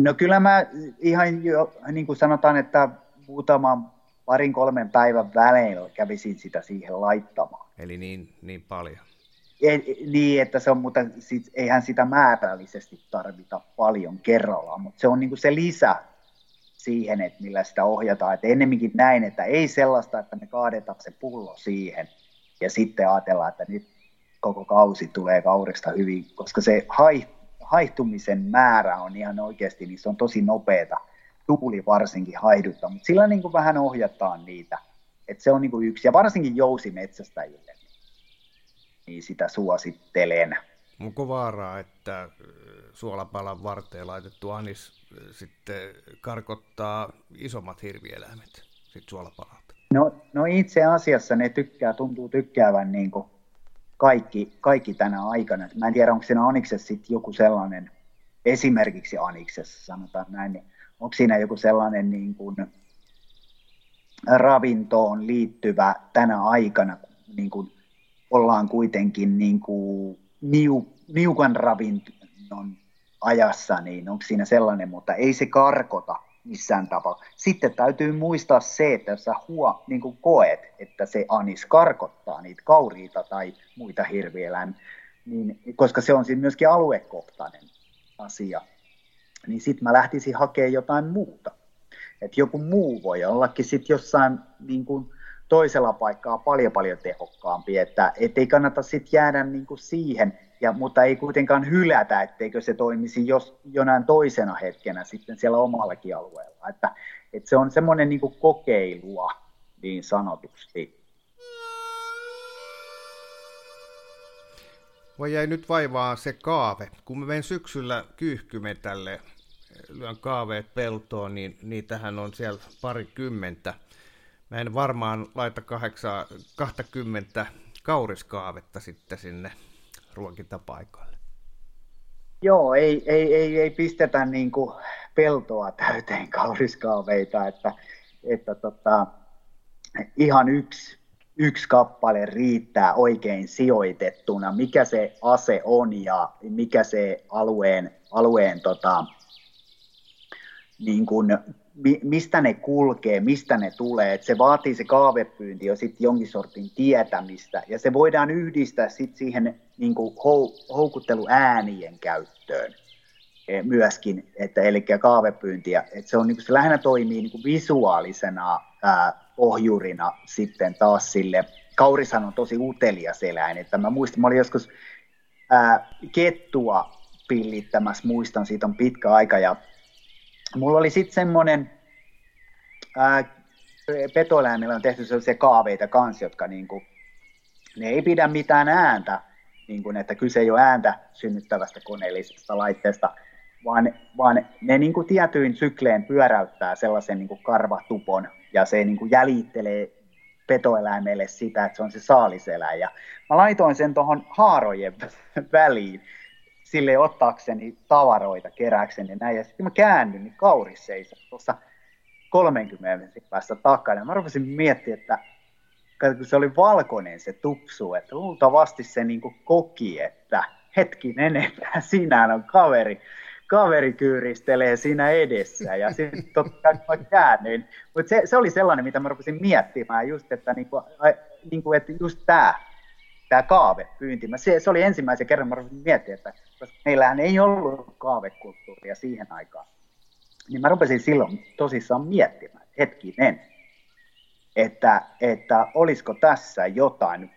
No kyllä mä ihan jo, niin kuin sanotaan, että muutaman parin kolmen päivän välein kävisin sitä siihen laittamaan. Eli niin, niin paljon? Niin, että se on, mutta sit, eihän sitä määrällisesti tarvita paljon kerrallaan, mutta se on niin kuin se lisä siihen, että millä sitä ohjataan. Että ennemminkin näin, että ei sellaista, että me kaadetaan se pullo siihen, ja sitten ajatellaan, että nyt koko kausi tulee kaurista hyvin, koska se haihtumisen määrä on ihan oikeasti, niin se on tosi nopeeta, tuuli varsinkin haihduttaa, mutta sillä niin kuin vähän ohjataan niitä, että se on niin kuin yksi, ja varsinkin jousimetsästäjille, niin sitä suosittelen. Onko vaaraa, että suolapalan varteen laitettu anis sitten karkottaa isommat hirvieläimet sitten suolapalalta? No, no itse asiassa ne tykkää, tuntuu tykkäävän niin kuin kaikki, kaikki tänä aikana. Mä en tiedä, onko siinä Aniksessa sitten joku sellainen, esimerkiksi Aniksessa sanotaan näin, niin onko siinä joku sellainen niin kuin ravintoon liittyvä tänä aikana, niin kuin ollaan kuitenkin niin kuin niu, niukan ravinnon ajassa, niin onko siinä sellainen, mutta ei se karkota missään tapauksessa. Sitten täytyy muistaa se, että jos sä huo, niin kuin koet, että se anis karkottaa niitä kauriita tai muita hirvieläimiä, niin, koska se on siis myöskin aluekohtainen asia, niin sitten mä lähtisin hakemaan jotain muuta. Että joku muu voi ollakin sitten jossain niin kuin toisella paikkaa paljon paljon tehokkaampi, että ei kannata sitten jäädä niin kuin siihen, ja, mutta ei kuitenkaan hylätä, etteikö se toimisi jos, jonain toisena hetkenä sitten siellä omallakin alueella. Että, että se on semmoinen niin kokeilua niin sanotusti. Vai jäi nyt vaivaa se kaave. Kun me menen syksyllä kyyhkymetälle, lyön kaaveet peltoon, niin niitähän on siellä parikymmentä. Mä en varmaan laita 8, 20 kauriskaavetta sitten sinne ruokintapaikoille? Joo, ei, ei, ei, ei pistetä niin kuin peltoa täyteen kauriskaaveita, että, että tota, ihan yksi, yksi kappale riittää oikein sijoitettuna, mikä se ase on ja mikä se alueen, alueen tota, niin kuin mistä ne kulkee, mistä ne tulee. Et se vaatii se kaavepyynti jo sitten jonkin sortin tietämistä, ja se voidaan yhdistää sit siihen niin kuin hou, houkutteluäänien käyttöön e, myöskin, että, eli kaavepyyntiä. Et se, on, niin kuin, se lähinnä toimii niin kuin visuaalisena ää, ohjurina sitten taas sille. Kaurishan on tosi utelias eläin, että mä muistan, mä olin joskus ää, kettua pillittämässä, muistan, siitä on pitkä aika, ja mulla oli sitten semmoinen, petoeläimillä on tehty sellaisia kaaveita kanssa, jotka niinku, ne ei pidä mitään ääntä, niin kuin, että kyse ei ole ääntä synnyttävästä koneellisesta laitteesta, vaan, vaan ne niin kuin tietyin sykleen pyöräyttää sellaisen niin kuin karvatupon, ja se niin kuin jäljittelee petoeläimelle sitä, että se on se saaliseläin. Ja mä laitoin sen tuohon haarojen väliin, sille ottaakseni tavaroita, keräkseni näin. Ja sitten mä käännyin, niin kauris seisoi tuossa 30 minuutin päästä takana. Mä rupesin miettimään, että kun se oli valkoinen se tupsu, että luultavasti se niin koki, että hetkinen, että sinä on kaveri, kaveri kyyristelee siinä edessä ja sitten totta kai käännyin. Mutta se, se, oli sellainen, mitä mä rupesin miettimään just, että, niinku, niinku, että just tämä tämä kaavepyynti. Se, se oli ensimmäisen kerran, mä rupesin että koska meillähän ei ollut kaavekulttuuria siihen aikaan, niin mä rupesin silloin tosissaan miettimään, että hetkinen, että, että olisiko tässä jotain.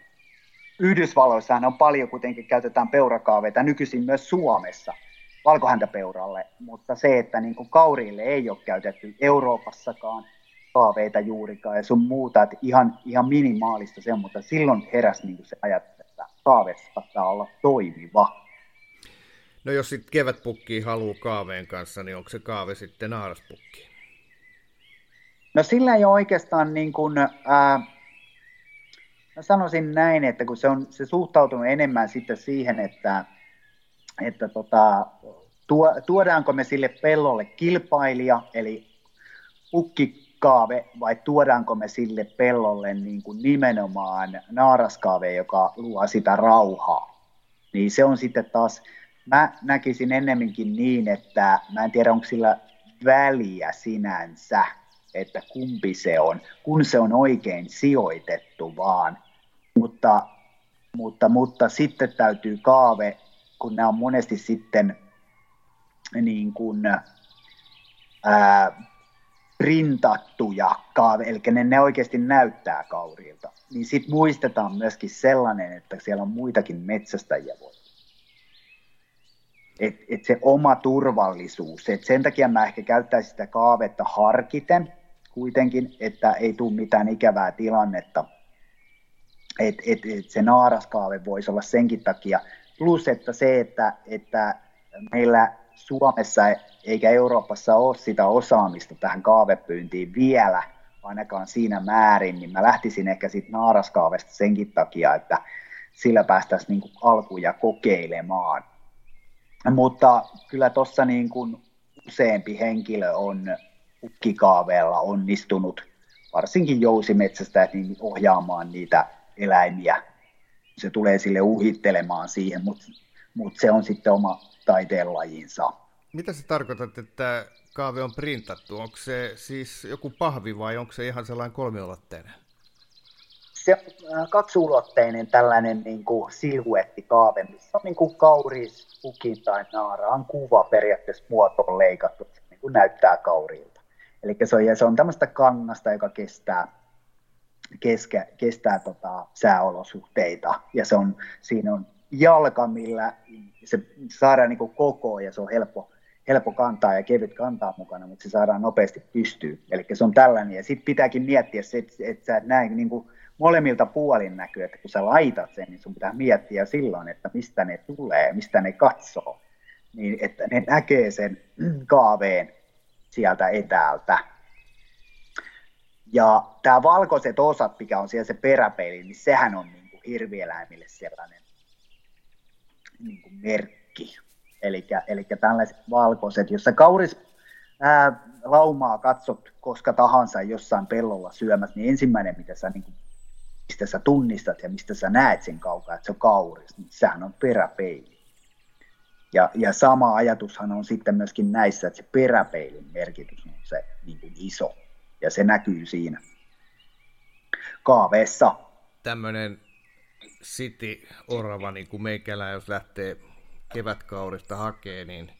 Yhdysvalloissahan on paljon, kuitenkin käytetään peurakaaveita, nykyisin myös Suomessa valkohäntäpeuralle, mutta se, että niin kuin kauriille ei ole käytetty Euroopassakaan kaaveita juurikaan ja sun muuta, että ihan, ihan minimaalista se mutta silloin heräsi niin se ajatus, että kaave saattaa olla toimiva. No jos sitten kevätpukki haluaa kaaveen kanssa, niin onko se kaave sitten naaraspukki? No sillä ei ole oikeastaan niin kuin, ää, mä sanoisin näin, että kun se on se suhtautunut enemmän sitten siihen, että, että tota, tuo, tuodaanko me sille pellolle kilpailija, eli pukkikaave, vai tuodaanko me sille pellolle niin kuin nimenomaan naaraskaave, joka luo sitä rauhaa. Niin se on sitten taas, mä näkisin ennemminkin niin, että mä en tiedä, onko sillä väliä sinänsä, että kumpi se on, kun se on oikein sijoitettu vaan. Mutta, mutta, mutta sitten täytyy kaave, kun nämä on monesti sitten niin kuin, ää, printattuja kaave, eli ne, ne oikeasti näyttää kaurilta, niin sitten muistetaan myöskin sellainen, että siellä on muitakin metsästäjiä voi. Et, et se oma turvallisuus, et sen takia mä ehkä käyttäisin sitä kaavetta harkiten, kuitenkin, että ei tule mitään ikävää tilannetta. Et, et, et se naaraskaave voisi olla senkin takia. Plus, että se, että, että meillä Suomessa eikä Euroopassa ole sitä osaamista tähän kaavepyyntiin vielä, ainakaan siinä määrin, niin mä lähtisin ehkä siitä naaraskaavesta senkin takia, että sillä päästäisiin niin alkuja kokeilemaan. Mutta kyllä tuossa niin kuin useampi henkilö on pukkikaaveella onnistunut, varsinkin jousimetsästä, niin ohjaamaan niitä eläimiä. Se tulee sille uhittelemaan siihen, mutta mut se on sitten oma taiteenlajinsa. Mitä se tarkoitat, että kaave on printattu? Onko se siis joku pahvi vai onko se ihan sellainen kolmiulotteinen? Se on äh, kaksiulotteinen tällainen niin kuin silhuettikaave, missä on niin kuin kauris, pukin tai naaraan kuva periaatteessa muotoon leikattu, se niin kuin näyttää kaurilta. Eli se on, ja se on tämmöistä kangasta, joka kestää, keske, kestää tota, sääolosuhteita, ja se on, siinä on jalka, millä se saadaan niin kuin koko, ja se on helppo, helppo kantaa ja kevyt kantaa mukana, mutta se saadaan nopeasti pystyyn. Eli se on tällainen, ja sitten pitääkin miettiä se, että, että sä näin niin kuin molemmilta puolin näkyy, että kun sä laitat sen, niin sun pitää miettiä silloin, että mistä ne tulee, mistä ne katsoo, niin että ne näkee sen kaaveen sieltä etäältä. Ja tämä valkoiset osat, mikä on siellä se peräpeili, niin sehän on niin kuin hirvieläimille sellainen niin kuin merkki. Eli tällaiset valkoiset, jossa kauris ää, laumaa katsot koska tahansa jossain pellolla syömässä, niin ensimmäinen, mitä sä, niin kuin, mistä sä tunnistat ja mistä sä näet sen kaukaa, että se on kauris, niin sehän on peräpeili. Ja, ja sama ajatushan on sitten myöskin näissä, että se peräpeilin merkitys on se niin kuin iso, ja se näkyy siinä kaaveessa. Tämmöinen city-orava, niin kuin meikälä, jos lähtee kevätkaurista hakee, niin,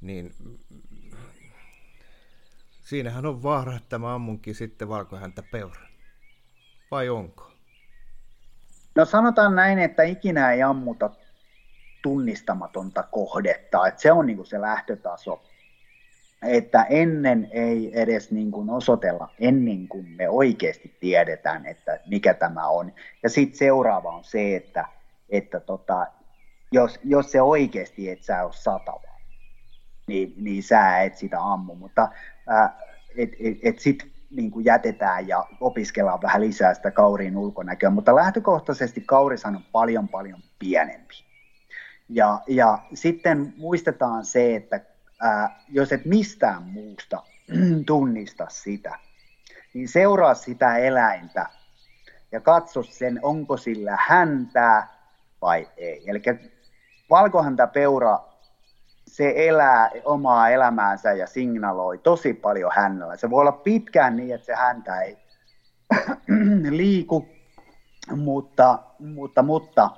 niin siinähän on vaara, että mä ammunkin sitten valkohäntä peura. Vai onko? No sanotaan näin, että ikinä ei ammuta tunnistamatonta kohdetta. Että se on niin kuin se lähtötaso. Että ennen ei edes niin kuin osoitella, ennen kuin me oikeasti tiedetään, että mikä tämä on. Ja sitten seuraava on se, että, että tota, jos, jos se oikeasti et sä ole satava, niin, niin sä et sitä ammu. Mutta ää, et, et, et sitten niin kuin jätetään ja opiskellaan vähän lisää sitä kauriin ulkonäköä, mutta lähtökohtaisesti kaurishan on paljon paljon pienempi. Ja, ja sitten muistetaan se, että ää, jos et mistään muusta tunnista sitä, niin seuraa sitä eläintä ja katso sen, onko sillä häntää vai ei. Eli valkohäntäpeura, se elää omaa elämäänsä ja signaloi tosi paljon hännällä. Se voi olla pitkään niin, että se häntä ei liiku, mutta, mutta, mutta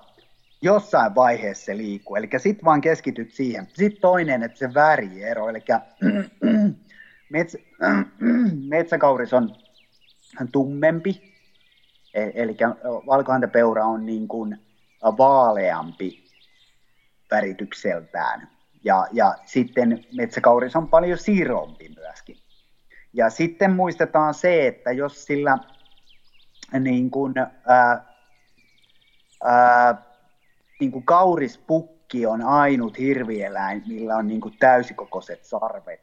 jossain vaiheessa se liikkuu. Eli sitten vaan keskityt siihen. Sitten toinen, että se väriero, eli metsä, metsäkauris on tummempi, e, eli valkohäntäpeura on niin kuin vaaleampi väritykseltään. Ja, ja sitten metsäkauris on paljon siirompi myöskin. Ja sitten muistetaan se, että jos sillä niin kuin, ää, ää, niin kuin kaurispukki on ainut hirvieläin, millä on niin kuin täysikokoiset sarvet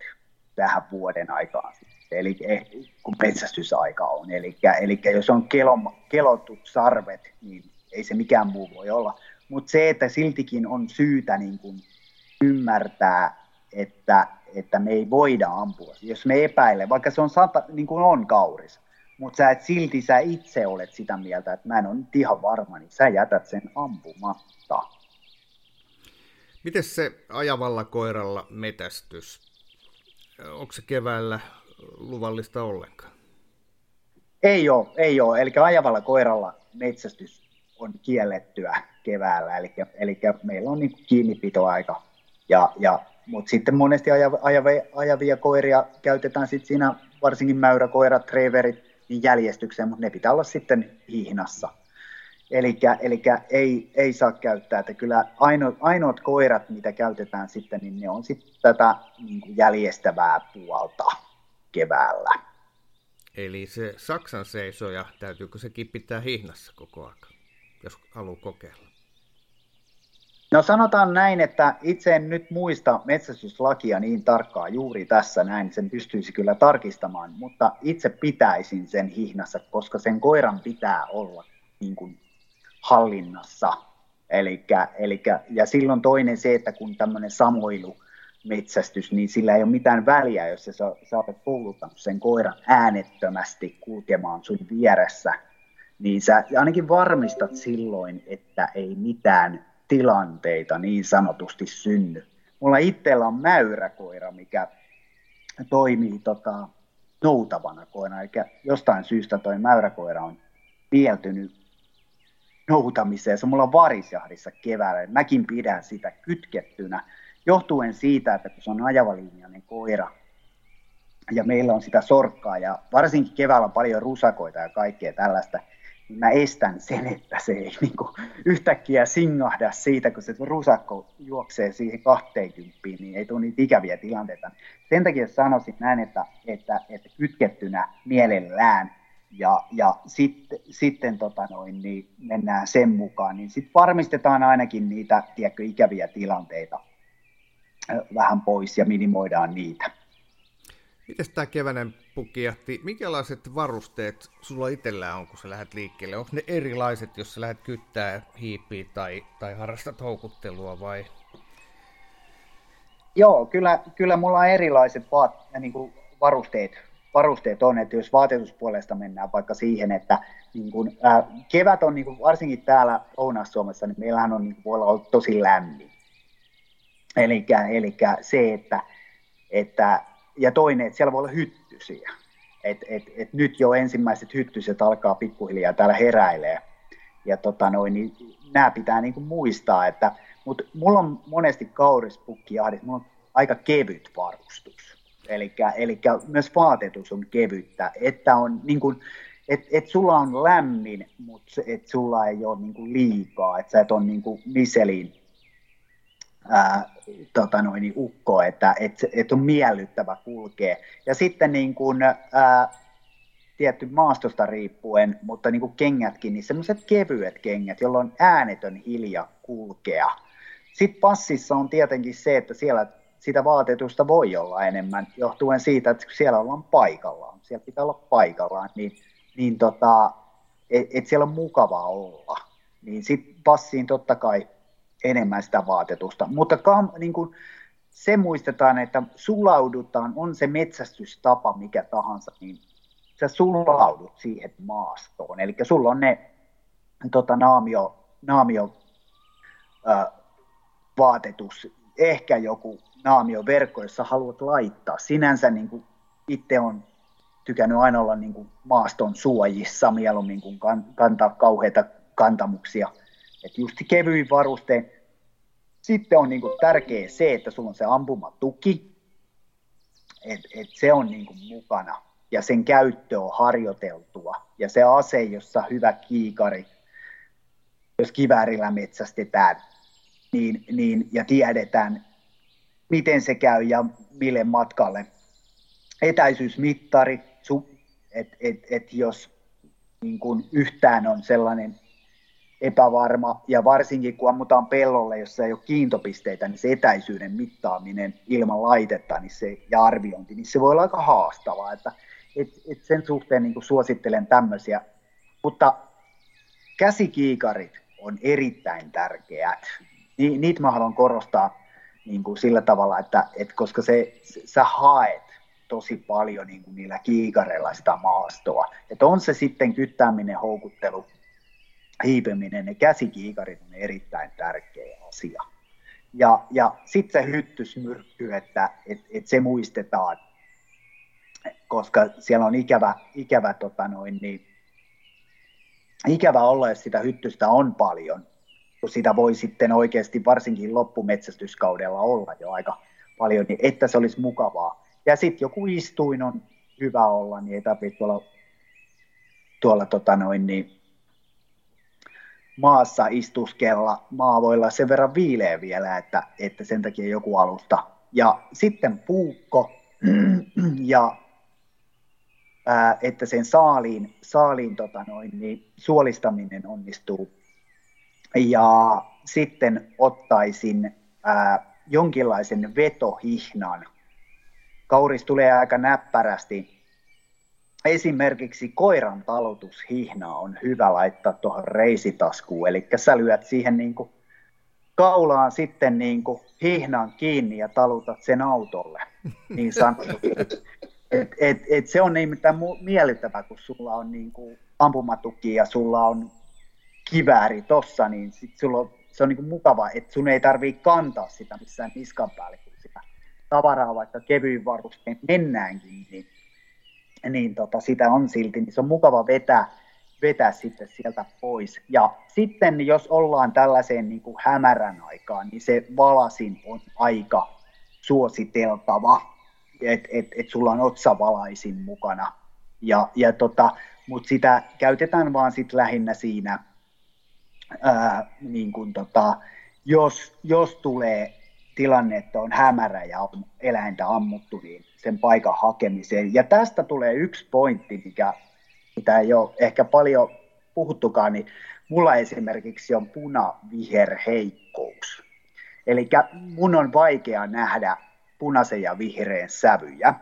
tähän vuoden aikaan. Eli eh, kun metsästysaika on. Eli, eli jos on kelom, kelotut sarvet, niin ei se mikään muu voi olla. Mutta se, että siltikin on syytä niin kuin ymmärtää, että, että me ei voida ampua. Jos me epäile, vaikka se on, sata, niin kuin on kauris, mutta sä et silti sä itse olet sitä mieltä, että mä en ole nyt ihan varma, niin sä jätät sen ampumatta. Miten se ajavalla koiralla metästys? Onko se keväällä luvallista ollenkaan? Ei ole, ei ole. Eli ajavalla koiralla metsästys on kiellettyä keväällä, eli, eli meillä on niin kiinnipitoaika. Ja, ja, mutta sitten monesti ajavia, ajavia koiria käytetään sitten siinä, varsinkin mäyräkoirat, treverit, niin jäljestykseen, mutta ne pitää olla sitten hihnassa. Eli ei, ei saa käyttää, että kyllä ainoat, ainoat koirat, mitä käytetään sitten, niin ne on sitten tätä niin kuin jäljestävää puolta keväällä. Eli se Saksan seisoja, täytyykö sekin pitää hihnassa koko ajan, jos haluaa kokeilla? No sanotaan näin, että itse en nyt muista metsästyslakia niin tarkkaa juuri tässä näin, sen pystyisi kyllä tarkistamaan, mutta itse pitäisin sen hihnassa, koska sen koiran pitää olla niin kuin hallinnassa. Elikkä, elikkä, ja silloin toinen se, että kun tämmöinen samoilu metsästys, niin sillä ei ole mitään väliä, jos sä, sä olet kouluttanut sen koiran äänettömästi kulkemaan sun vieressä, niin sä ainakin varmistat silloin, että ei mitään tilanteita niin sanotusti synny. Mulla itsellä on mäyräkoira, mikä toimii tota, noutavana koira, eli jostain syystä toi mäyräkoira on mieltynyt noutamiseen. Se on mulla varisjahdissa keväällä. Mäkin pidän sitä kytkettynä johtuen siitä, että kun se on ajavalinjainen koira ja meillä on sitä sorkkaa ja varsinkin keväällä on paljon rusakoita ja kaikkea tällaista, mä estän sen, että se ei niin kuin, yhtäkkiä singahda siitä, kun se rusakko juoksee siihen 20, niin ei tule niitä ikäviä tilanteita. Sen takia sanoisin näin, että, että, että kytkettynä mielellään ja, ja sitten, sitten tota noin, niin mennään sen mukaan, niin sitten varmistetaan ainakin niitä tiedätkö, ikäviä tilanteita vähän pois ja minimoidaan niitä. Miten tämä keväinen pukkijahti, minkälaiset varusteet sulla itsellään on, kun sä lähdet liikkeelle? Onko ne erilaiset, jos sä lähdet kyttää hiippiä tai, tai harrastat houkuttelua vai? Joo, kyllä, kyllä mulla on erilaiset vaat, niin kuin varusteet, varusteet on, että jos vaatetuspuolesta mennään vaikka siihen, että niin kuin, ää, kevät on niin kuin, varsinkin täällä Lounais-Suomessa, niin meillähän on, niin kuin, voi olla tosi lämmin. Eli se, että, että, ja toinen, että siellä voi olla hyttysiä. Et, et, et nyt jo ensimmäiset hyttyset alkaa pikkuhiljaa täällä heräilee. Ja tota noin, niin nämä pitää niin kuin muistaa, että mutta mulla on monesti kaurispukkijahdit, mulla on aika kevyt varustus. Eli myös vaatetus on kevyttä, että on niin kuin, et, et sulla on lämmin, mutta et sulla ei ole niin kuin liikaa, että sä et ole niin kuin Michelin ää, tota noin, niin ukko, että et, et on miellyttävä kulkea. Ja sitten niin kuin, ää, tietty maastosta riippuen, mutta niin kuin kengätkin, niin semmoiset kevyet kengät, jolloin on äänetön hilja kulkea. Sitten passissa on tietenkin se, että siellä sitä vaatetusta voi olla enemmän, johtuen siitä, että siellä ollaan paikallaan, siellä pitää olla paikallaan, niin, niin tota, että et siellä on mukava olla. Niin sitten passiin totta kai enemmän sitä vaatetusta. Mutta kam, niin kuin, se muistetaan, että sulaudutaan, on se metsästystapa mikä tahansa, niin sä sulaudut siihen maastoon. Eli sulla on ne tota, naamio, naamio ää, vaatetus, ehkä joku naamioverkko, jossa haluat laittaa. Sinänsä niin kuin itse on tykännyt aina olla niin kuin maaston suojissa mieluummin kuin kantaa kauheita kantamuksia. Että just kevyin varustein. Sitten on niin kuin tärkeä se, että sulla on se ampumatuki, että et se on niin kuin mukana ja sen käyttö on harjoiteltua. Ja se ase, jossa hyvä kiikari, jos kiväärillä metsästetään, niin, niin, ja tiedetään, miten se käy ja mille matkalle. Etäisyysmittari, että et, et jos niin kun yhtään on sellainen epävarma, ja varsinkin kun ammutaan pellolle, jossa ei ole kiintopisteitä, niin se etäisyyden mittaaminen ilman laitetta niin se, ja arviointi, niin se voi olla aika haastavaa, että et, et sen suhteen niin suosittelen tämmöisiä, mutta käsikiikarit on erittäin tärkeät. Ni, niitä mä haluan korostaa niin kuin sillä tavalla, että, että koska se, sä haet tosi paljon niin kuin niillä kiikareilla sitä maastoa. Että on se sitten kyttääminen, houkuttelu, hiipeminen, ne käsikiikarit on erittäin tärkeä asia. Ja, ja sitten se hyttysmyrkky, että et, et se muistetaan, koska siellä on ikävä, ikävä, tota noin, niin, ikävä olla, jos sitä hyttystä on paljon, kun sitä voi sitten oikeasti varsinkin loppumetsästyskaudella olla jo aika paljon, niin että se olisi mukavaa. Ja sitten joku istuin on hyvä olla, niin ei tarvitse tuolla, tuolla tota noin, niin maassa istuskella. Maa voi olla sen verran viileä vielä, että, että sen takia joku alusta. Ja sitten puukko ja ää, että sen saaliin, saaliin tota noin, niin suolistaminen onnistuu ja sitten ottaisin ää, jonkinlaisen vetohihnan. Kauris tulee aika näppärästi. Esimerkiksi koiran talutushihna on hyvä laittaa tuohon reisitaskuun, eli sä lyöt siihen niin kuin kaulaan sitten niin kuin hihnan kiinni ja talutat sen autolle. Niin et, et, et se on niin mitään miellyttävää, kun sulla on niin kuin ampumatuki ja sulla on kivääri tossa, niin sit sulla on, se on niin kuin mukava, että sun ei tarvii kantaa sitä missään niskan päälle, kun sitä tavaraa vaikka kevyin varusteen mennäänkin, niin, niin tota, sitä on silti, niin se on mukava vetää, vetää sitten sieltä pois. Ja sitten jos ollaan tällaiseen niin kuin hämärän aikaan, niin se valasin on aika suositeltava, että et, et sulla on otsavalaisin mukana. Ja, ja tota, Mutta sitä käytetään vaan sit lähinnä siinä, ää, niin kun tota, jos, jos tulee tilanne, että on hämärä ja on eläintä ammuttu, niin sen paikan hakemiseen. Ja tästä tulee yksi pointti, mikä mitä ei ole ehkä paljon puhuttukaan, niin mulla esimerkiksi on punaviherheikkous. Eli mun on vaikea nähdä punaisen ja vihreän sävyjä.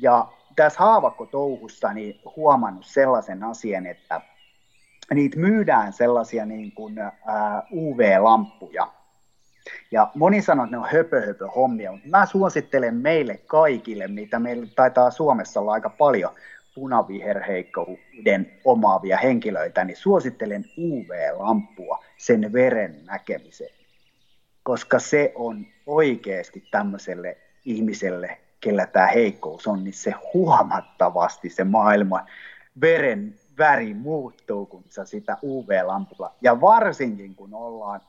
Ja tässä haavakkotouhussa niin huomannut sellaisen asian, että niitä myydään sellaisia niin kuin, UV-lamppuja. Ja moni sanoo, että ne on höpö, höpö hommia, mutta mä suosittelen meille kaikille, mitä meillä taitaa Suomessa olla aika paljon, punaviherheikkouden omaavia henkilöitä, niin suosittelen UV-lampua sen veren näkemiseen, koska se on oikeasti tämmöiselle ihmiselle, kellä tämä heikkous on, niin se huomattavasti se maailma veren väri muuttuu, kun sä sitä UV-lampulla, ja varsinkin kun ollaan,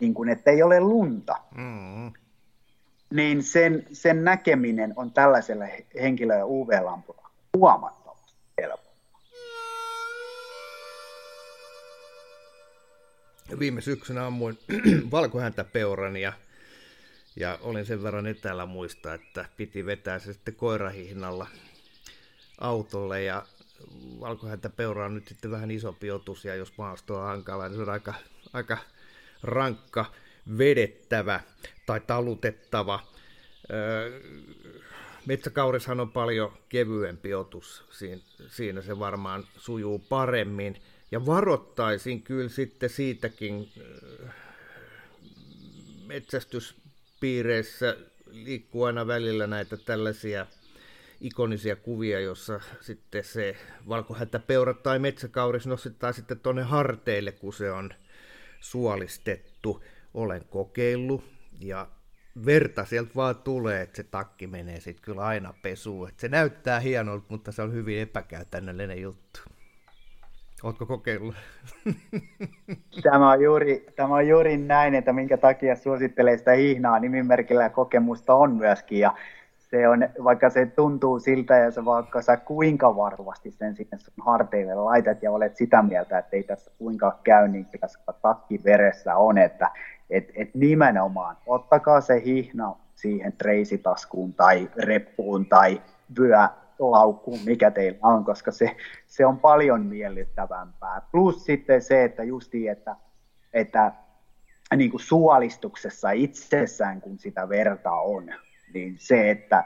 niin kuin, että ei ole lunta, mm-hmm. niin sen, sen näkeminen on tällaiselle henkilölle UV-lampulla huomattavasti helpompaa. Viime syksynä ammuin valkohäntäpeuran ja, ja olin sen verran etäällä muista, että piti vetää se sitten koirahihnalla autolle ja valkohäntäpeura on nyt sitten vähän isompi otus ja jos maasto on hankala, niin se on aika, aika rankka vedettävä tai talutettava. Öö, Metsäkaurishan on paljon kevyempi otus, siinä, se varmaan sujuu paremmin. Ja varoittaisin kyllä sitten siitäkin äh, metsästyspiireissä liikkuu aina välillä näitä tällaisia ikonisia kuvia, jossa sitten se valkohätäpeura tai metsäkauris nostetaan sitten tuonne harteille, kun se on suolistettu. Olen kokeillut ja verta sieltä vaan tulee, että se takki menee sitten kyllä aina pesuun. Et se näyttää hienolta, mutta se on hyvin epäkäytännöllinen juttu. Oletko kokeillut? Tämä on, juuri, tämä on juuri näin, että minkä takia suosittelee sitä hihnaa nimimerkillä kokemusta on myöskin. Ja se on, vaikka se tuntuu siltä ja se vaikka sä kuinka varmasti sen sinne sun harteille laitat ja olet sitä mieltä, että ei tässä kuinka käy, niin kyllä takki veressä on, että et, et nimenomaan ottakaa se hihna siihen reisitaskuun tai reppuun tai vyölaukkuun, mikä teillä on, koska se, se on paljon miellyttävämpää. Plus sitten se, että justi, että, että niin kuin suolistuksessa itsessään, kun sitä verta on, niin se, että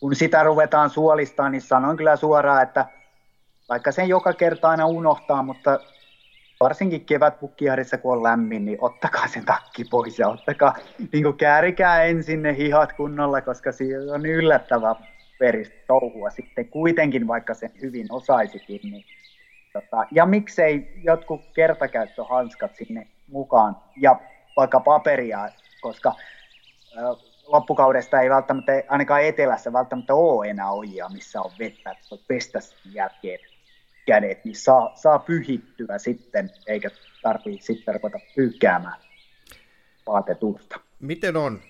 kun sitä ruvetaan suolistaa, niin sanon kyllä suoraan, että vaikka sen joka kerta aina unohtaa, mutta varsinkin kevätpukkiharissa, kun on lämmin, niin ottakaa sen takki pois ja ottakaa, niin kuin käärikää ensin ne hihat kunnolla, koska siinä on yllättävä peristä touhua sitten kuitenkin, vaikka sen hyvin osaisikin. Niin, tota, ja miksei jotkut kertakäyttöhanskat sinne mukaan ja vaikka paperia, koska loppukaudesta ei välttämättä, ainakaan etelässä välttämättä ole enää ojia, missä on vettä, että pestä jälkeen kädet, niin saa, saa pyhittyä sitten, eikä tarvitse sitten ruveta pyykkäämään vaatetusta. Miten on?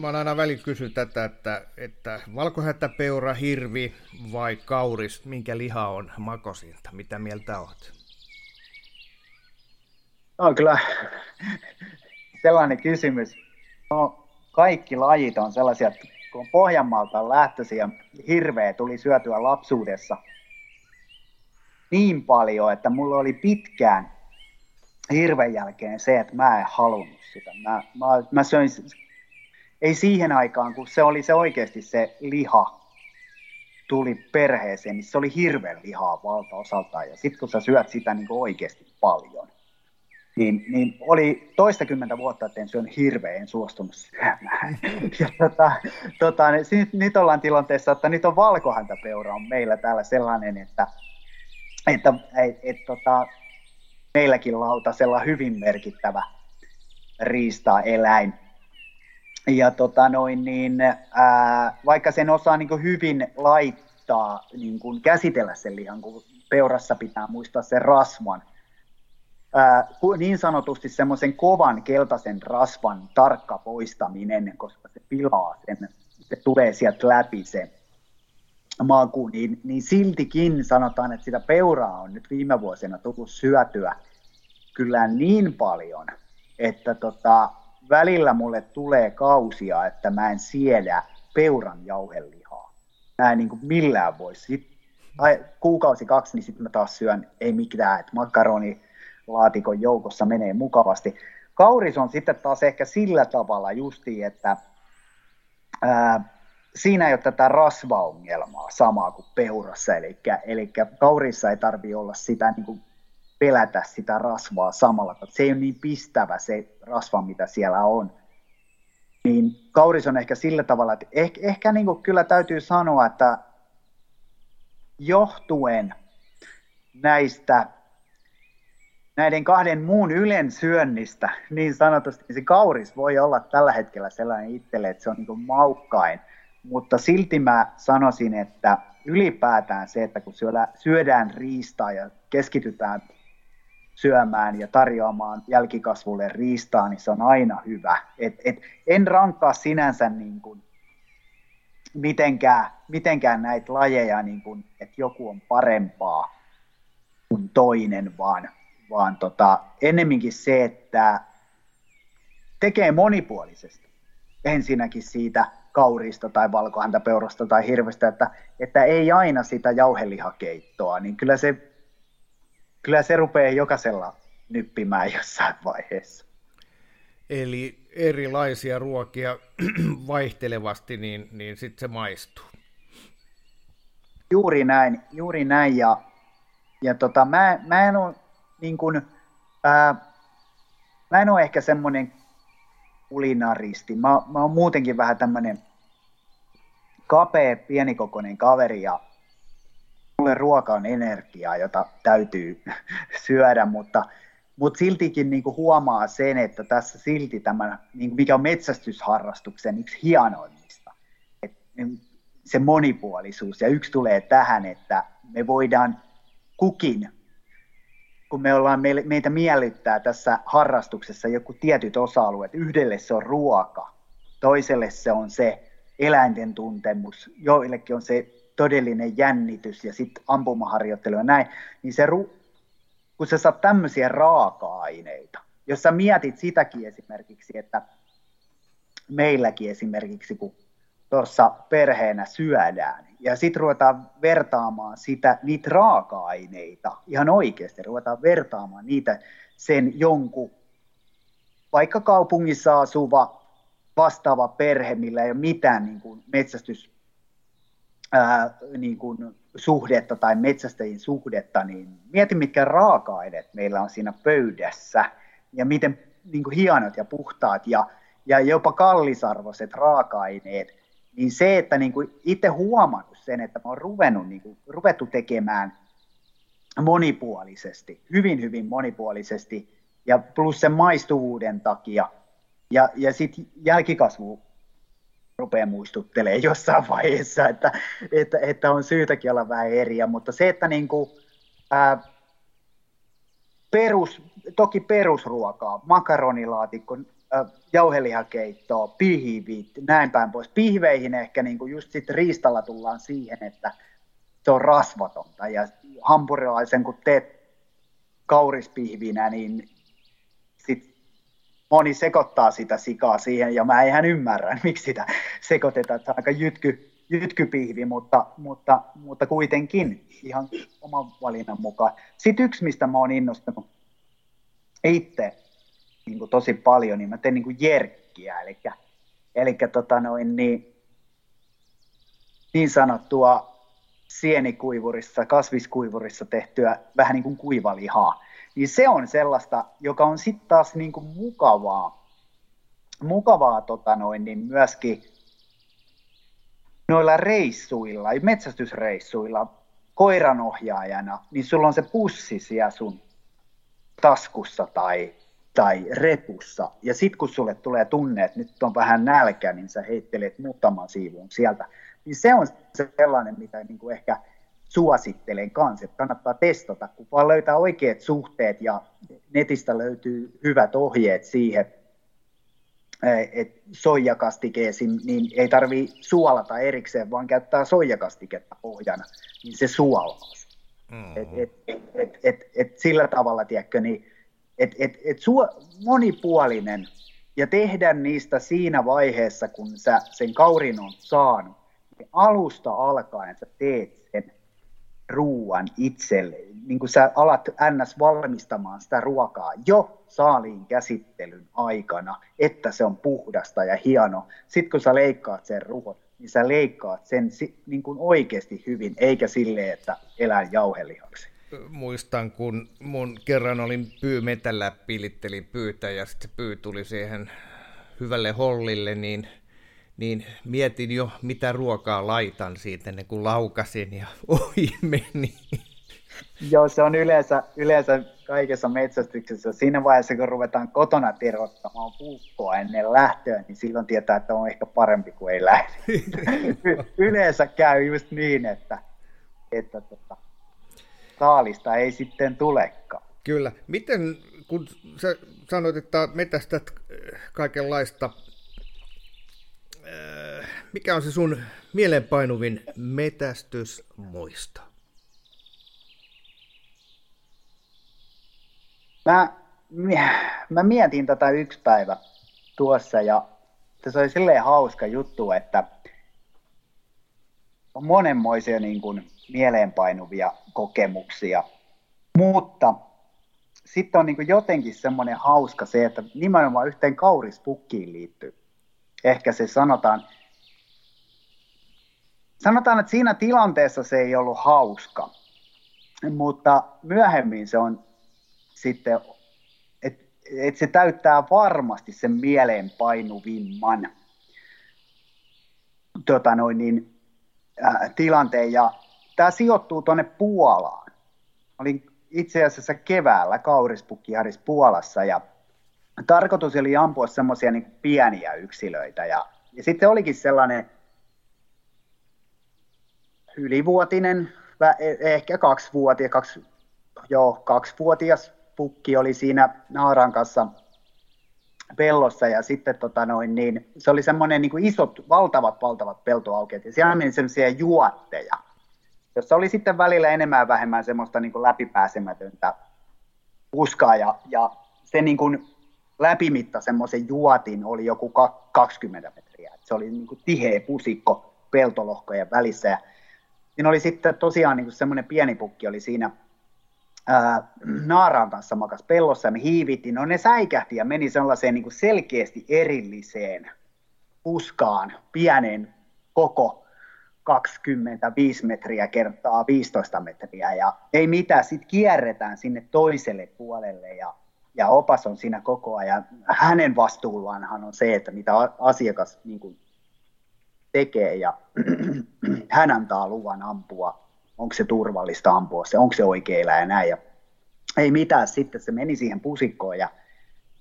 Mä oon aina välillä kysynyt tätä, että, että valkohättäpeura, hirvi vai kauris, minkä liha on makosinta? Mitä mieltä oot? No kyllä sellainen kysymys. No, kaikki lajit on sellaisia, että kun Pohjanmaalta lähtöisin ja hirveä tuli syötyä lapsuudessa – niin paljon, että mulla oli pitkään hirven jälkeen se, että mä en halunnut sitä. Mä, mä, mä söin, ei siihen aikaan, kun se oli se oikeasti se liha, tuli perheeseen, niin se oli hirveän lihaa valtaosaltaan. Ja sitten kun sä syöt sitä niin oikeasti paljon, niin, niin oli toistakymmentä vuotta, että en syön hirveän suostunut syömään. Ja tota, tota, niin nyt, nyt ollaan tilanteessa, että nyt on valkohäntäpeura on meillä täällä sellainen, että, että et, et, tota, meilläkin lautasella hyvin merkittävä riista-eläin. Ja tota noin, niin, ää, vaikka sen osaa niin hyvin laittaa, niin kuin käsitellä sen lihan, kun peurassa pitää muistaa sen rasvan, niin sanotusti semmoisen kovan keltaisen rasvan tarkka poistaminen, koska se pilaa sen, se tulee sieltä läpi se maku, niin, niin siltikin sanotaan, että sitä peuraa on nyt viime vuosina tullut syötyä kyllä niin paljon, että tota, välillä mulle tulee kausia, että mä en siedä peuran jauhelihaa. Mä en niin kuin millään voi. Sitten kuukausi kaksi, niin sitten mä taas syön, ei mitään, että makaroni laatikon joukossa menee mukavasti. Kauris on sitten taas ehkä sillä tavalla justi, että ää, siinä ei ole tätä rasvaongelmaa samaa kuin peurassa, eli, eli kaurissa ei tarvitse olla sitä niin kuin pelätä sitä rasvaa samalla, se ei ole niin pistävä se rasva, mitä siellä on. Niin kauris on ehkä sillä tavalla, että ehkä, ehkä niin kuin kyllä täytyy sanoa, että johtuen näistä näiden kahden muun ylen syönnistä, niin sanotusti, niin se kauris voi olla tällä hetkellä sellainen itselle, että se on niin maukkain, mutta silti mä sanoisin, että ylipäätään se, että kun syödään riistaa ja keskitytään syömään ja tarjoamaan jälkikasvulle riistaa, niin se on aina hyvä. Et, et en rankkaa sinänsä niin kuin mitenkään, mitenkään näitä lajeja, niin kuin, että joku on parempaa kuin toinen, vaan, vaan tota, ennemminkin se, että tekee monipuolisesti. Ensinnäkin siitä kaurista tai valkohäntäpeurasta tai hirvestä, että, että ei aina sitä jauhelihakeittoa, niin kyllä se kyllä se rupeaa jokaisella nyppimään jossain vaiheessa. Eli erilaisia ruokia vaihtelevasti, niin, niin sitten se maistuu. Juuri näin, juuri näin. Ja, ja tota, mä, mä en ole niin kuin, ää, mä en ole ehkä semmoinen kulinaristi. Mä, mä oon muutenkin vähän tämmöinen kapea, pienikokoinen kaveri ja mulle ruoka on energiaa, jota täytyy syödä, mutta, mutta siltikin niin kuin huomaa sen, että tässä silti tämä, niin mikä on metsästysharrastuksen yksi hienoimmista, että se monipuolisuus. Ja yksi tulee tähän, että me voidaan kukin, kun me ollaan, meitä miellyttää tässä harrastuksessa joku tietyt osa-alueet, yhdelle se on ruoka, toiselle se on se eläinten tuntemus, joillekin on se todellinen jännitys ja sitten ampumaharjoittelu ja näin, niin se, kun sä saat tämmöisiä raaka-aineita, jos sä mietit sitäkin esimerkiksi, että meilläkin esimerkiksi, kun tuossa perheenä syödään, ja sitten ruvetaan vertaamaan sitä, niitä raaka-aineita, ihan oikeasti ruvetaan vertaamaan niitä sen jonkun, vaikka kaupungissa asuva vastaava perhe, millä ei ole mitään niin kuin metsästys ää, niin kuin suhdetta tai metsästäjien suhdetta, niin mieti mitkä raaka-aineet meillä on siinä pöydässä ja miten niin kuin hienot ja puhtaat ja, ja jopa kallisarvoiset raaka-aineet, niin se, että niin kuin itse huomannut sen, että mä oon ruvennut, niin kuin, ruvettu tekemään monipuolisesti, hyvin hyvin monipuolisesti ja plus sen maistuvuuden takia ja, ja sitten jälkikasvu rupeaa muistuttelemaan jossain vaiheessa, että, että, että on syytäkin olla vähän eriä, mutta se, että niin kuin, ää, perus, toki perusruokaa, makaronilaatikko, jauhelihakeittoa, pihvit, näin päin pois. Pihveihin ehkä niin kuin just sitten riistalla tullaan siihen, että se on rasvatonta ja hampurilaisen kun teet kaurispihvinä, niin moni sekoittaa sitä sikaa siihen, ja mä ihan ymmärrän, miksi sitä sekoitetaan, että on aika jytky, jytkypihvi, mutta, mutta, mutta kuitenkin ihan oman valinnan mukaan. Sitten yksi, mistä mä oon innostunut itse niin kuin tosi paljon, niin mä teen niin kuin jerkkiä, eli, eli tota noin, niin, niin sanottua sienikuivurissa, kasviskuivurissa tehtyä vähän niin kuin kuivalihaa. Niin se on sellaista, joka on sitten taas niin kuin mukavaa, mukavaa tota noin, niin myöskin noilla reissuilla, metsästysreissuilla koiranohjaajana, niin sulla on se pussi siellä sun taskussa tai, tai repussa. Ja sitten kun sulle tulee tunne, että nyt on vähän nälkä, niin sä heittelet muutaman siivun sieltä. Niin se on sellainen, mitä niin kuin ehkä suosittelen kanssa, että kannattaa testata, kun vaan löytää oikeat suhteet ja netistä löytyy hyvät ohjeet siihen, että soijakastikeesim, niin ei tarvi suolata erikseen, vaan käyttää soijakastiketta pohjana, niin se suolaa. Mm-hmm. Et, et, et, et, et, sillä tavalla, tiedätkö, niin, et, et, et suo, monipuolinen ja tehdä niistä siinä vaiheessa, kun sä sen kaurin on saanut, niin alusta alkaen sä teet sen ruuan itselle, niin kuin sä alat ns. valmistamaan sitä ruokaa jo saaliin käsittelyn aikana, että se on puhdasta ja hieno. Sitten kun sä leikkaat sen ruoan, niin sä leikkaat sen niin kuin oikeasti hyvin, eikä silleen, että elää jauhelihaksi. Muistan, kun mun kerran olin pyymetällä, pilittelin pyytä ja sitten pyy tuli siihen hyvälle hollille, niin, niin mietin jo, mitä ruokaa laitan siitä ennen kuin laukasin ja ohi meni. Joo, se on yleensä, yleensä kaikessa metsästyksessä. Siinä vaiheessa, kun ruvetaan kotona tirottamaan puukkoa ennen lähtöä, niin silloin tietää, että on ehkä parempi kuin ei lähde. yleensä käy just niin, että, että tota, saalista ei sitten tulekaan. Kyllä. Miten, kun sä sanoit, että metästät kaikenlaista, äh, mikä on se sun mielenpainuvin metästysmuisto? Mä, mä mietin tätä yksi päivä tuossa ja se oli silleen hauska juttu, että on monenmoisia niin kuin mieleenpainuvia kokemuksia, mutta sitten on niin jotenkin semmoinen hauska se, että nimenomaan yhteen kaurispukkiin liittyy. Ehkä se sanotaan, sanotaan, että siinä tilanteessa se ei ollut hauska, mutta myöhemmin se on sitten, että et se täyttää varmasti sen mieleenpainuvimman tota noin niin, äh, tilanteen. Ja tämä sijoittuu tuonne Puolaan. Olin itse asiassa keväällä Kaurispukkiharis Puolassa ja tarkoitus oli ampua semmoisia niin pieniä yksilöitä. Ja, ja sitten olikin sellainen ylivuotinen, ehkä kaksivuotias, kaksi, joo, kaksivuotias pukki oli siinä naaran kanssa pellossa ja sitten tota noin, niin, se oli semmoinen niin isot, valtavat, valtavat peltoaukeet ja siellä meni semmoisia juotteja, jossa oli sitten välillä enemmän ja vähemmän semmoista niin kuin läpipääsemätöntä puskaa ja, ja se niin kuin läpimitta semmoisen juotin oli joku 20 metriä. Se oli niin kuin tiheä pusikko peltolohkojen välissä ja siinä oli sitten tosiaan niin kuin semmoinen pieni pukki oli siinä ää, Naaraan kanssa makas pellossa ja me hiivittiin, no ne säikähti ja meni sellaiseen niin kuin selkeästi erilliseen puskaan, pienen koko 25 metriä kertaa 15 metriä ja ei mitään, sitten kierretään sinne toiselle puolelle ja, ja opas on siinä koko ajan. Hänen vastuullaanhan on se, että mitä asiakas niin kuin, tekee ja hän antaa luvan ampua onko se turvallista ampua se, onko se oikea ja näin. Ja ei mitään, sitten se meni siihen pusikkoon ja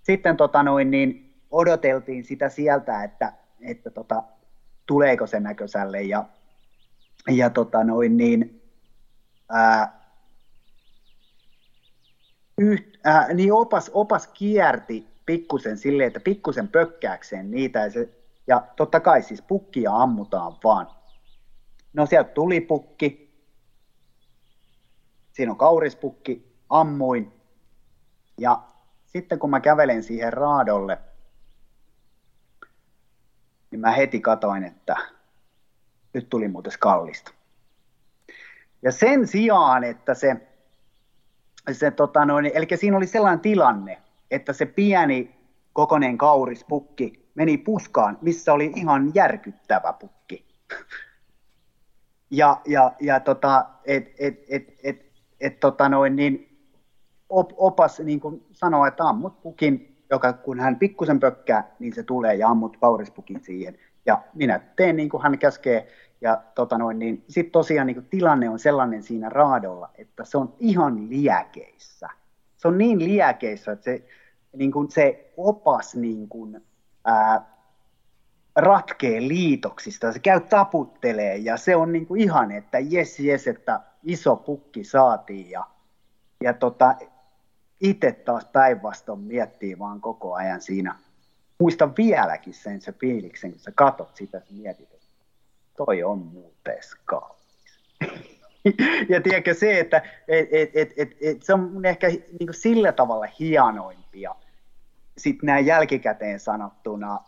sitten tota noin, niin odoteltiin sitä sieltä, että, että tota, tuleeko se näköiselle ja, ja tota noin, niin, ää, yht, ää, niin opas, opas kierti pikkusen silleen, että pikkusen pökkääkseen niitä ja, se, ja totta kai siis pukkia ammutaan vaan. No sieltä tuli pukki, siinä on kaurispukki, ammuin. Ja sitten kun mä kävelen siihen raadolle, niin mä heti katoin, että nyt tuli muuten kallista. Ja sen sijaan, että se, se tota noin, eli siinä oli sellainen tilanne, että se pieni kokoneen kaurispukki meni puskaan, missä oli ihan järkyttävä pukki. ja, ja, ja tota, et, et, et, et, et, tota noin, niin op, opas niin kuin sanoo, että ammut pukin, joka kun hän pikkusen pökkää, niin se tulee ja ammut kaurispukin siihen. Ja minä teen niin kuin hän käskee. Ja tota noin, niin sitten tosiaan niin kuin tilanne on sellainen siinä raadolla, että se on ihan liäkeissä. Se on niin liäkeissä, että se, niin kuin se opas niin kuin, ää, ratkee liitoksista, se käy taputtelee ja se on niin kuin ihan, että jes jes, että iso pukki saatiin ja, ja tota, itse taas päinvastoin miettii vaan koko ajan siinä. Muistan vieläkin sen se fiiliksen, kun sä katot sitä, sä mietit, että toi on muuten kaunis. ja tiedätkö se, että et, et, et, et, et, se on ehkä niin sillä tavalla hienoimpia. Sitten nämä jälkikäteen sanottuna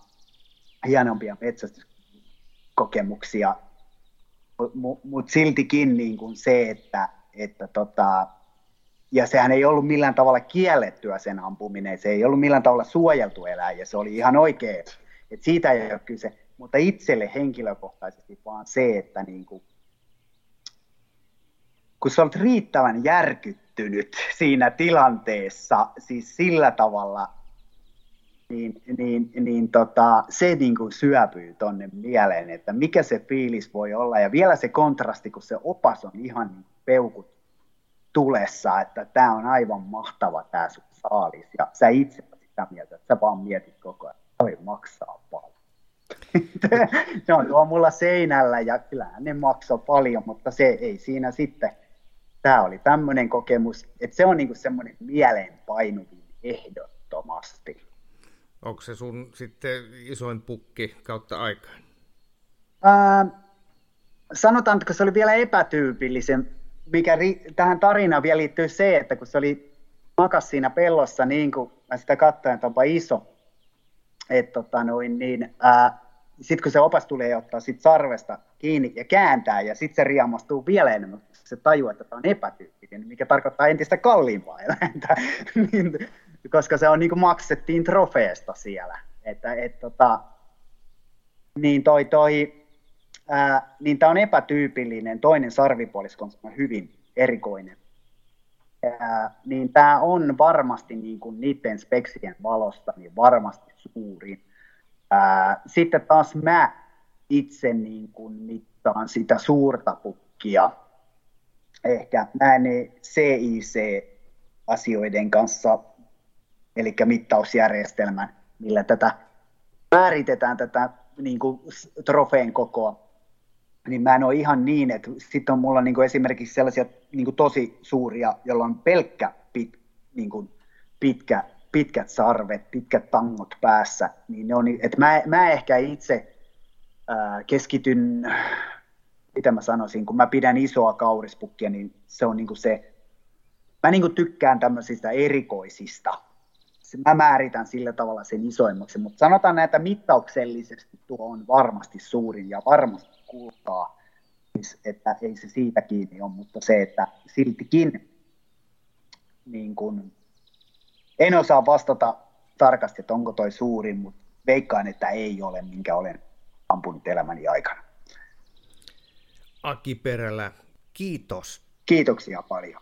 hienompia metsästyskokemuksia, mutta mut siltikin niin kuin se, että, että tota, ja sehän ei ollut millään tavalla kiellettyä sen ampuminen, se ei ollut millään tavalla suojeltu eläin, ja se oli ihan oikein, että siitä ei ole kyse, mutta itselle henkilökohtaisesti vaan se, että niin kuin, kun sä olet riittävän järkyttynyt siinä tilanteessa, siis sillä tavalla, niin, niin, niin tota, se niin kuin syöpyy tonne mieleen, että mikä se fiilis voi olla. Ja vielä se kontrasti, kun se opas on ihan niin peukut tulessa, että tämä on aivan mahtava tämä sun saalis. Ja sä itse sitä mieltä, että sä vaan mietit koko ajan, että toi maksaa paljon. ne on tuo mulla seinällä ja kyllähän ne maksaa paljon, mutta se ei siinä sitten. Tämä oli tämmöinen kokemus, että se on niinku semmoinen mieleenpainuvin ehdottomasti. Onko se sun sitten isoin pukki kautta aikaan? Ää, sanotaan, että se oli vielä epätyypillisen, mikä ri- tähän tarinaan vielä liittyy se, että kun se oli makas siinä pellossa niin kuin mä sitä katsoin, että onpa iso, että tota noin, niin, sitten kun se opas tulee ottaa sit sarvesta kiinni ja kääntää, ja sitten se riamastuu vielä enemmän, se tajuaa, että tämä on epätyyppinen, mikä tarkoittaa entistä kalliimpaa eläintä, niin, koska se on niin kuin maksettiin trofeesta siellä. Että, et, tota, niin toi, toi, ää, niin tämä on epätyypillinen, toinen sarvipuolisko on hyvin erikoinen. Ää, niin tämä on varmasti niin kuin niiden speksien valosta niin varmasti suurin. Ää, sitten taas mä itse niin kuin mittaan sitä suurta pukkia. Ehkä mä en CIC-asioiden kanssa, eli mittausjärjestelmän, millä tätä määritetään tätä niin kuin trofeen kokoa, niin mä en ole ihan niin, että sitten on mulla niin kuin esimerkiksi sellaisia niin kuin tosi suuria, joilla on pelkkä pit, niin kuin pitkä, pitkät sarvet, pitkät tangot päässä, niin ne on, että mä, mä ehkä itse ää, keskityn, mitä mä sanoisin, kun mä pidän isoa kaurispukkia, niin se on niin kuin se, mä niin kuin tykkään tämmöisistä erikoisista, mä määritän sillä tavalla sen isoimmaksi, mutta sanotaan näitä mittauksellisesti tuo on varmasti suurin ja varmasti kultaa, siis, että ei se siitä kiinni ole, mutta se, että siltikin niin kun, en osaa vastata tarkasti, että onko toi suurin, mutta veikkaan, että ei ole, minkä olen ampunut elämäni aikana. Aki Perälä, kiitos. Kiitoksia paljon.